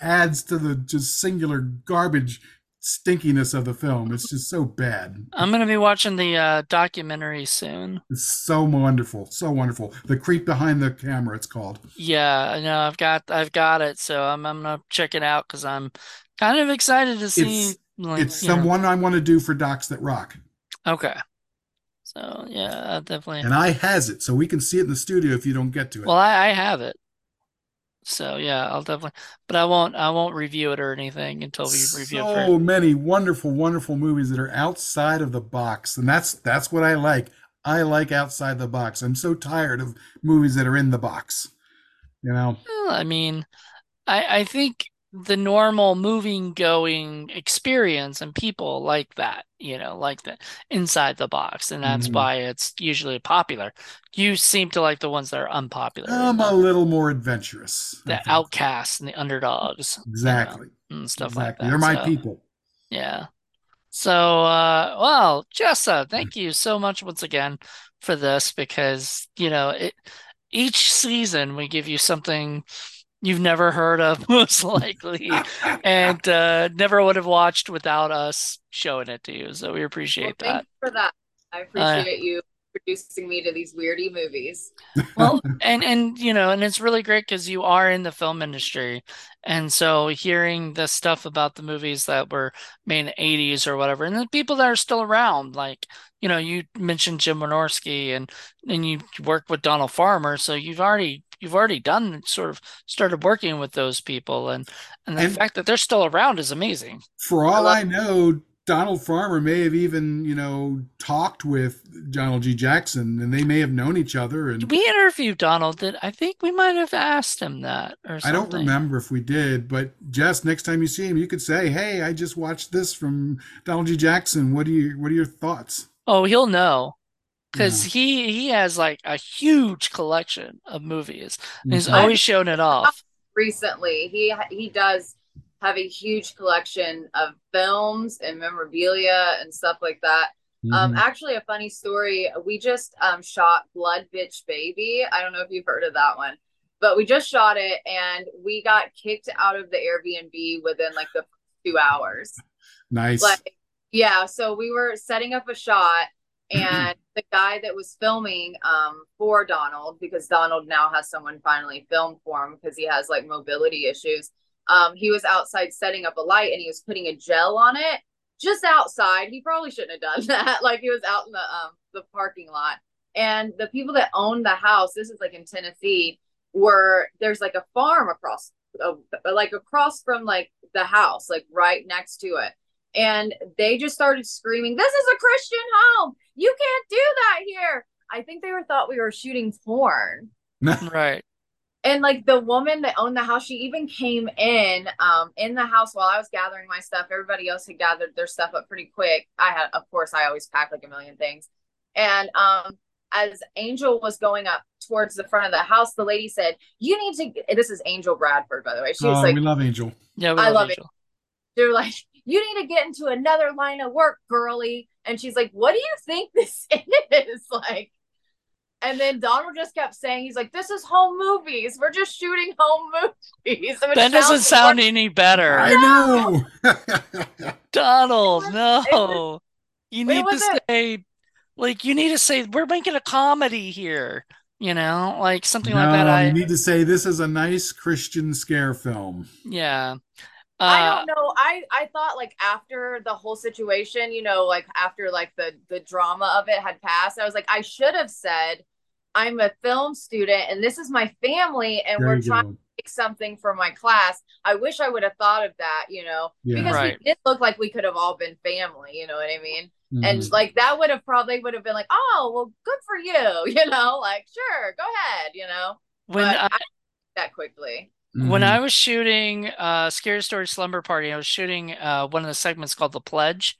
[SPEAKER 1] adds to the just singular garbage stinkiness of the film. It's just so bad.
[SPEAKER 2] I'm gonna be watching the uh, documentary soon.
[SPEAKER 1] It's so wonderful, so wonderful. The creep behind the camera. It's called.
[SPEAKER 2] Yeah, I know. I've got I've got it, so I'm I'm gonna check it out because I'm kind of excited to see.
[SPEAKER 1] It's, like, it's the know. one I want to do for Docs That Rock.
[SPEAKER 2] Okay. So yeah, definitely.
[SPEAKER 1] And I has it, so we can see it in the studio if you don't get to it.
[SPEAKER 2] Well, I, I have it. So yeah, I'll definitely, but I won't. I won't review it or anything until we review. It.
[SPEAKER 1] So many wonderful, wonderful movies that are outside of the box, and that's that's what I like. I like outside the box. I'm so tired of movies that are in the box. You know.
[SPEAKER 2] Well, I mean, I I think the normal moving going experience and people like that you know like that inside the box and that's mm-hmm. why it's usually popular. You seem to like the ones that are unpopular
[SPEAKER 1] i'm a little more adventurous
[SPEAKER 2] the outcasts and the underdogs
[SPEAKER 1] exactly
[SPEAKER 2] you know, and stuff exactly. like that
[SPEAKER 1] they're my so, people.
[SPEAKER 2] yeah. So uh well jessa thank you so much once again for this because you know it each season we give you something you've never heard of, most likely, and uh, never would have watched without us showing it to you. So we appreciate
[SPEAKER 3] well,
[SPEAKER 2] that.
[SPEAKER 3] for that. I appreciate uh, you introducing me to these weirdy movies.
[SPEAKER 2] well, and and you know, and it's really great because you are in the film industry, and so hearing the stuff about the movies that were made in the '80s or whatever, and the people that are still around, like you know, you mentioned Jim Wynorski, and and you work with Donald Farmer, so you've already you've already done sort of started working with those people. And and the and fact that they're still around is amazing.
[SPEAKER 1] For all i, I know Donald Farmer may have even, you know, talked with Donald G. Jackson, and they may have known each other. And
[SPEAKER 2] we interviewed Donald. Did I think we might have asked him that or something?
[SPEAKER 1] I don't remember if we did, but Jess, next time you see him, you could say, "Hey, I just watched this from Donald G. Jackson. What do you What are your thoughts?"
[SPEAKER 2] Oh, he'll know because yeah. he he has like a huge collection of movies. He's mm-hmm. always shown it off.
[SPEAKER 3] Recently, he he does have a huge collection of films and memorabilia and stuff like that. Um, mm-hmm. Um, actually, a funny story. We just um, shot Blood Bitch Baby. I don't know if you've heard of that one, but we just shot it and we got kicked out of the Airbnb within like the two hours.
[SPEAKER 1] Nice.
[SPEAKER 3] Like, yeah. So we were setting up a shot and the guy that was filming um, for Donald, because Donald now has someone finally film for him because he has like mobility issues um, he was outside setting up a light and he was putting a gel on it just outside. He probably shouldn't have done that. like he was out in the um the parking lot. And the people that own the house, this is like in Tennessee, were there's like a farm across uh, like across from like the house, like right next to it. And they just started screaming, This is a Christian home. You can't do that here. I think they were thought we were shooting porn.
[SPEAKER 2] right
[SPEAKER 3] and like the woman that owned the house she even came in um in the house while i was gathering my stuff. Everybody else had gathered their stuff up pretty quick. I had of course i always pack like a million things. And um as angel was going up towards the front of the house the lady said you need to this is angel bradford by the way. She was oh, like
[SPEAKER 1] we love angel.
[SPEAKER 2] Yeah i love angel. it
[SPEAKER 3] they're like you need to get into another line of work girly. And she's like what do you think this is? Like and then Donald just kept saying, he's like, this is home movies. We're just shooting home movies.
[SPEAKER 2] That doesn't sound more- any better.
[SPEAKER 1] I know.
[SPEAKER 2] Donald, no. you need to say, like, you need to say, we're making a comedy here. You know, like something
[SPEAKER 1] no,
[SPEAKER 2] like that.
[SPEAKER 1] I need to say this is a nice Christian scare film.
[SPEAKER 2] Yeah.
[SPEAKER 3] Uh, I don't know. I I thought like after the whole situation, you know, like after like the the drama of it had passed, I was like, I should have said I'm a film student and this is my family and there we're trying go. to make something for my class. I wish I would have thought of that, you know, yeah. because right. we did look like we could have all been family, you know what I mean? Mm-hmm. And like that would have probably would have been like, oh, well, good for you, you know, like sure, go ahead, you know. When I, I that quickly.
[SPEAKER 2] Mm-hmm. When I was shooting uh Scary Story Slumber Party, I was shooting uh one of the segments called The Pledge.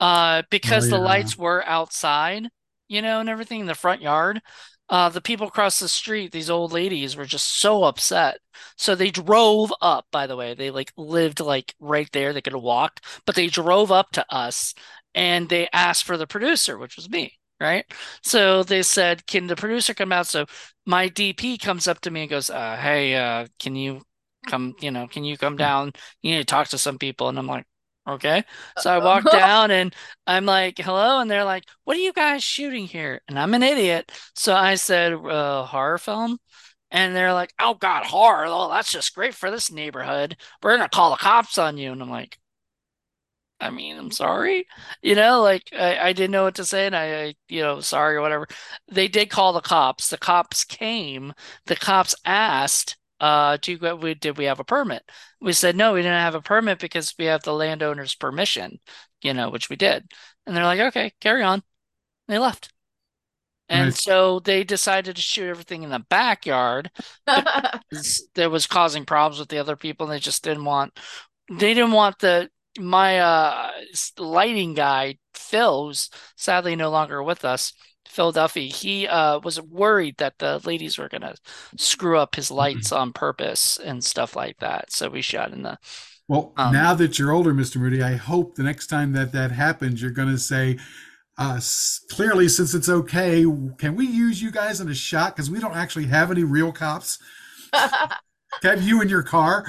[SPEAKER 2] Uh because oh, yeah. the lights were outside, you know, and everything in the front yard. Uh, the people across the street, these old ladies, were just so upset. So they drove up. By the way, they like lived like right there. They could have walked, but they drove up to us and they asked for the producer, which was me. Right. So they said, "Can the producer come out?" So my DP comes up to me and goes, uh, "Hey, uh, can you come? You know, can you come down? You need to talk to some people." And I'm like, Okay. So I walk down and I'm like, hello. And they're like, what are you guys shooting here? And I'm an idiot. So I said, uh, horror film. And they're like, oh, God, horror. Oh, that's just great for this neighborhood. We're going to call the cops on you. And I'm like, I mean, I'm sorry. You know, like I, I didn't know what to say. And I, I, you know, sorry or whatever. They did call the cops. The cops came. The cops asked uh, do you, we, did we have a permit? We said, no, we didn't have a permit because we have the landowner's permission, you know, which we did. And they're like, okay, carry on. They left. And nice. so they decided to shoot everything in the backyard. that was causing problems with the other people. And they just didn't want, they didn't want the, my uh lighting guy, Phil, who's sadly no longer with us Philadelphia, he uh, was worried that the ladies were going to screw up his mm-hmm. lights mm-hmm. on purpose and stuff like that. So we shot in the.
[SPEAKER 1] Well, um, now that you're older, Mr. Moody, I hope the next time that that happens, you're going to say, uh, clearly, since it's okay, can we use you guys in a shot? Because we don't actually have any real cops. have you in your car?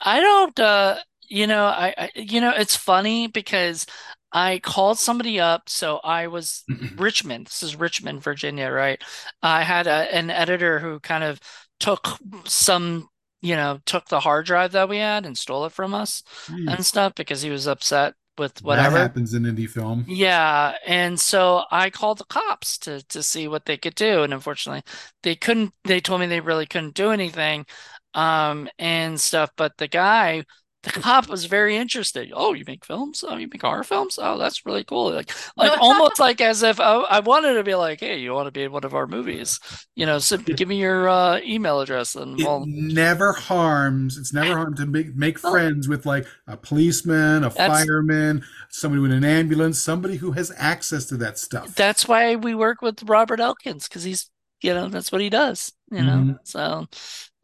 [SPEAKER 2] I don't. Uh, you know, I, I, you know, it's funny because I called somebody up. So I was Richmond. This is Richmond, Virginia, right? I had a, an editor who kind of took some, you know, took the hard drive that we had and stole it from us mm. and stuff because he was upset with whatever
[SPEAKER 1] that happens in indie film.
[SPEAKER 2] Yeah, and so I called the cops to to see what they could do, and unfortunately, they couldn't. They told me they really couldn't do anything, um, and stuff. But the guy the cop was very interested. Oh, you make films? Oh, you make horror films? Oh, that's really cool. Like, like almost like as if I, I, wanted to be like, hey, you want to be in one of our movies? You know, so give me your uh, email address and
[SPEAKER 1] it
[SPEAKER 2] we'll...
[SPEAKER 1] never harms. It's never harm to make make friends with like a policeman, a that's, fireman, somebody with an ambulance, somebody who has access to that stuff.
[SPEAKER 2] That's why we work with Robert Elkins because he's you know that's what he does. You know, mm-hmm. so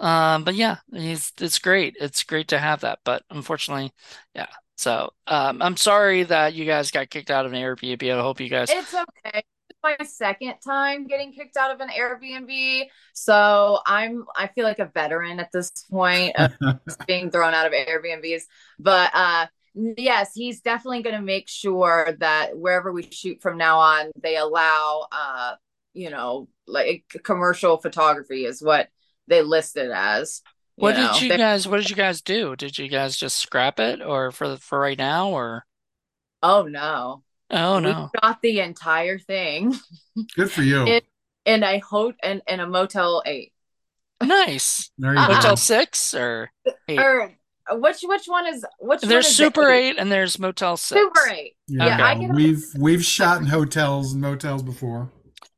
[SPEAKER 2] um, but yeah, he's it's great. It's great to have that. But unfortunately, yeah. So um, I'm sorry that you guys got kicked out of an Airbnb. I hope you guys.
[SPEAKER 3] It's okay. It's my second time getting kicked out of an Airbnb, so I'm I feel like a veteran at this point of being thrown out of Airbnbs. But uh, yes, he's definitely going to make sure that wherever we shoot from now on, they allow uh, you know, like commercial photography is what they listed it as.
[SPEAKER 2] What know? did you they, guys what did you guys do? Did you guys just scrap it or for for right now or
[SPEAKER 3] Oh no.
[SPEAKER 2] Oh no.
[SPEAKER 3] We shot the entire thing.
[SPEAKER 1] Good for you.
[SPEAKER 3] in, in a and in, in a motel eight.
[SPEAKER 2] Nice. Motel six or eight?
[SPEAKER 3] Or which which one is which
[SPEAKER 2] there's
[SPEAKER 3] one is
[SPEAKER 2] super eight? eight? and there's motel six
[SPEAKER 3] super eight yeah,
[SPEAKER 1] yeah okay. we've we've shot in hotels and motels before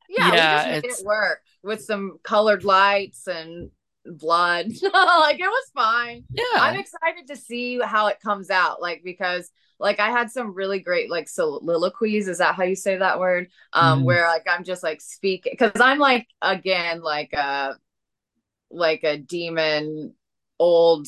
[SPEAKER 3] yeah, yeah we just made it work with some colored lights and blood. like it was fine.
[SPEAKER 2] Yeah.
[SPEAKER 3] I'm excited to see how it comes out. Like because like I had some really great like soliloquies. Is that how you say that word? Um, mm. where like I'm just like speaking because I'm like again like a like a demon old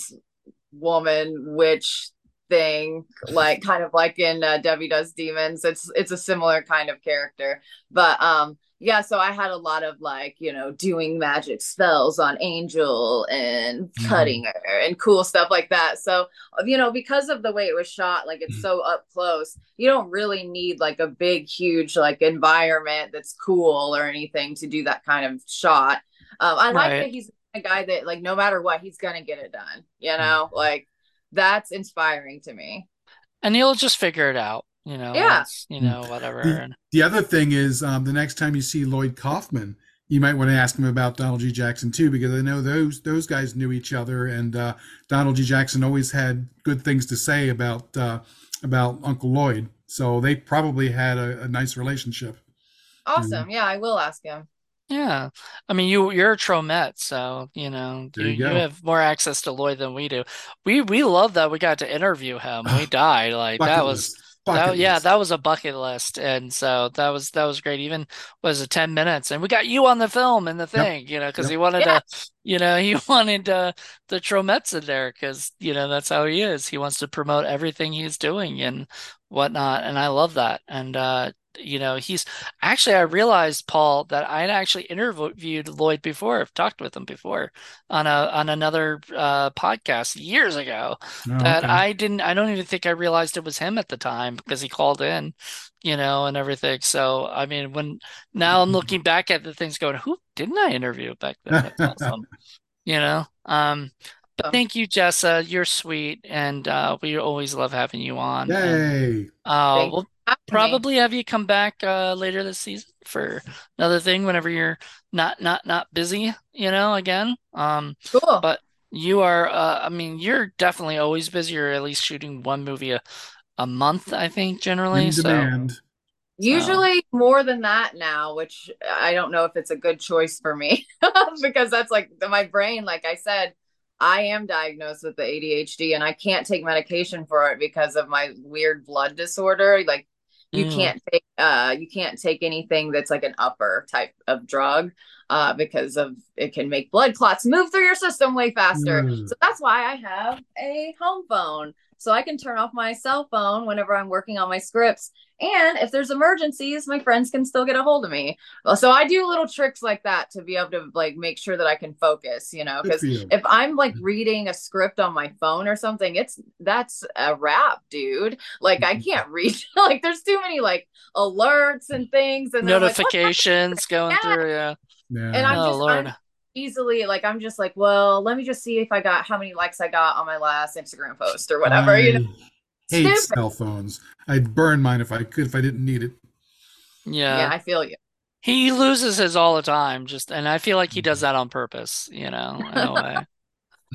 [SPEAKER 3] woman witch thing like kind of like in uh, debbie does demons it's it's a similar kind of character but um yeah, so I had a lot of like, you know, doing magic spells on Angel and mm-hmm. cutting her and cool stuff like that. So, you know, because of the way it was shot, like it's mm-hmm. so up close, you don't really need like a big, huge like environment that's cool or anything to do that kind of shot. Um, I right. like that he's a guy that like no matter what, he's gonna get it done. You know, mm-hmm. like that's inspiring to me.
[SPEAKER 2] And he'll just figure it out you know,
[SPEAKER 3] yeah,
[SPEAKER 2] you know, whatever.
[SPEAKER 1] The, the other thing is, um, the next time you see Lloyd Kaufman, you might want to ask him about Donald G. Jackson too, because I know those those guys knew each other, and uh, Donald G. Jackson always had good things to say about uh, about Uncle Lloyd. So they probably had a, a nice relationship.
[SPEAKER 3] Awesome. Yeah, I will ask him.
[SPEAKER 2] Yeah, I mean you you're a Tromette, so you know you, you, you, have more access to Lloyd than we do. We we love that we got to interview him. We died like that was that, yeah, that was a bucket list, and so that was that was great. Even was it ten minutes, and we got you on the film and the thing, yep. you know, because yep. he wanted yeah. to, you know, he wanted uh, the Tromettes in there because you know that's how he is. He wants to promote everything he's doing and whatnot, and I love that. And uh, you know, he's actually, I realized, Paul, that I had actually interviewed Lloyd before. I've talked with him before on a on another uh, podcast years ago. Oh, that okay. I didn't, I don't even think I realized it was him at the time because he called in, you know, and everything. So, I mean, when now I'm looking back at the things, going, who didn't I interview back then? That's awesome. you know, um, but thank you, Jessa. You're sweet, and uh, we always love having you on.
[SPEAKER 1] Yay!
[SPEAKER 2] And, uh, we'll probably have you come back uh, later this season for another thing whenever you're not not not busy you know again um
[SPEAKER 3] cool
[SPEAKER 2] but you are uh, i mean you're definitely always busy or at least shooting one movie a, a month i think generally In demand. so
[SPEAKER 3] usually more than that now which i don't know if it's a good choice for me because that's like my brain like i said I am diagnosed with the ADHD and I can't take medication for it because of my weird blood disorder. Like you mm. can't take uh you can't take anything that's like an upper type of drug uh because of it can make blood clots move through your system way faster mm. so that's why i have a home phone so I can turn off my cell phone whenever I'm working on my scripts. And if there's emergencies, my friends can still get a hold of me. So I do little tricks like that to be able to like make sure that I can focus, you know, because if I'm like reading a script on my phone or something, it's that's a wrap, dude. Like I can't read. like there's too many like alerts and things and
[SPEAKER 2] notifications like, going yeah. through. Yeah.
[SPEAKER 3] yeah. And I'm oh, just Lord. I'm, easily like I'm just like, well, let me just see if I got how many likes I got on my last Instagram post or whatever. I you know,
[SPEAKER 1] hate Stupid. cell phones. I'd burn mine if I could if I didn't need it.
[SPEAKER 2] Yeah,
[SPEAKER 3] yeah, I feel you.
[SPEAKER 2] He loses his all the time, just and I feel like he does that on purpose. You know, in a way.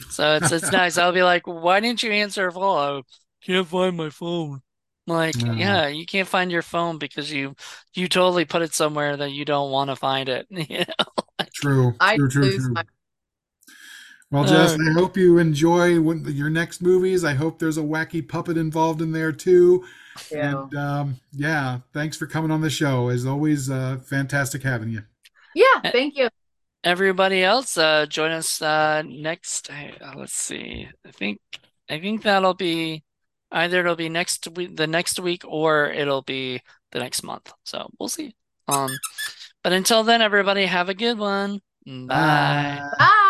[SPEAKER 2] So it's it's nice. I'll be like, why didn't you answer a phone? I can't find my phone. I'm like,
[SPEAKER 1] No.
[SPEAKER 2] yeah, you can't find your phone because you you totally put it somewhere that you don't want to find it. You know?
[SPEAKER 1] True.
[SPEAKER 3] I
[SPEAKER 1] true. True.
[SPEAKER 3] lose
[SPEAKER 1] True.
[SPEAKER 3] my
[SPEAKER 1] Well, Jess,
[SPEAKER 2] Uh,
[SPEAKER 1] I hope you enjoy your next movies. I hope there's a wacky puppet involved in there too.
[SPEAKER 3] too.
[SPEAKER 1] And um, yeah, thanks for coming on the show. As always, uh, fantastic having you.
[SPEAKER 3] Yeah, thank you.
[SPEAKER 2] Everybody else, uh, join us uh, next. Uh, let's see. I think I think that'll be either it'll be next week, the next week, or it'll be the next month. So we'll see. Um, but until then, everybody have a good one. Bye.
[SPEAKER 1] Bye.
[SPEAKER 3] Bye.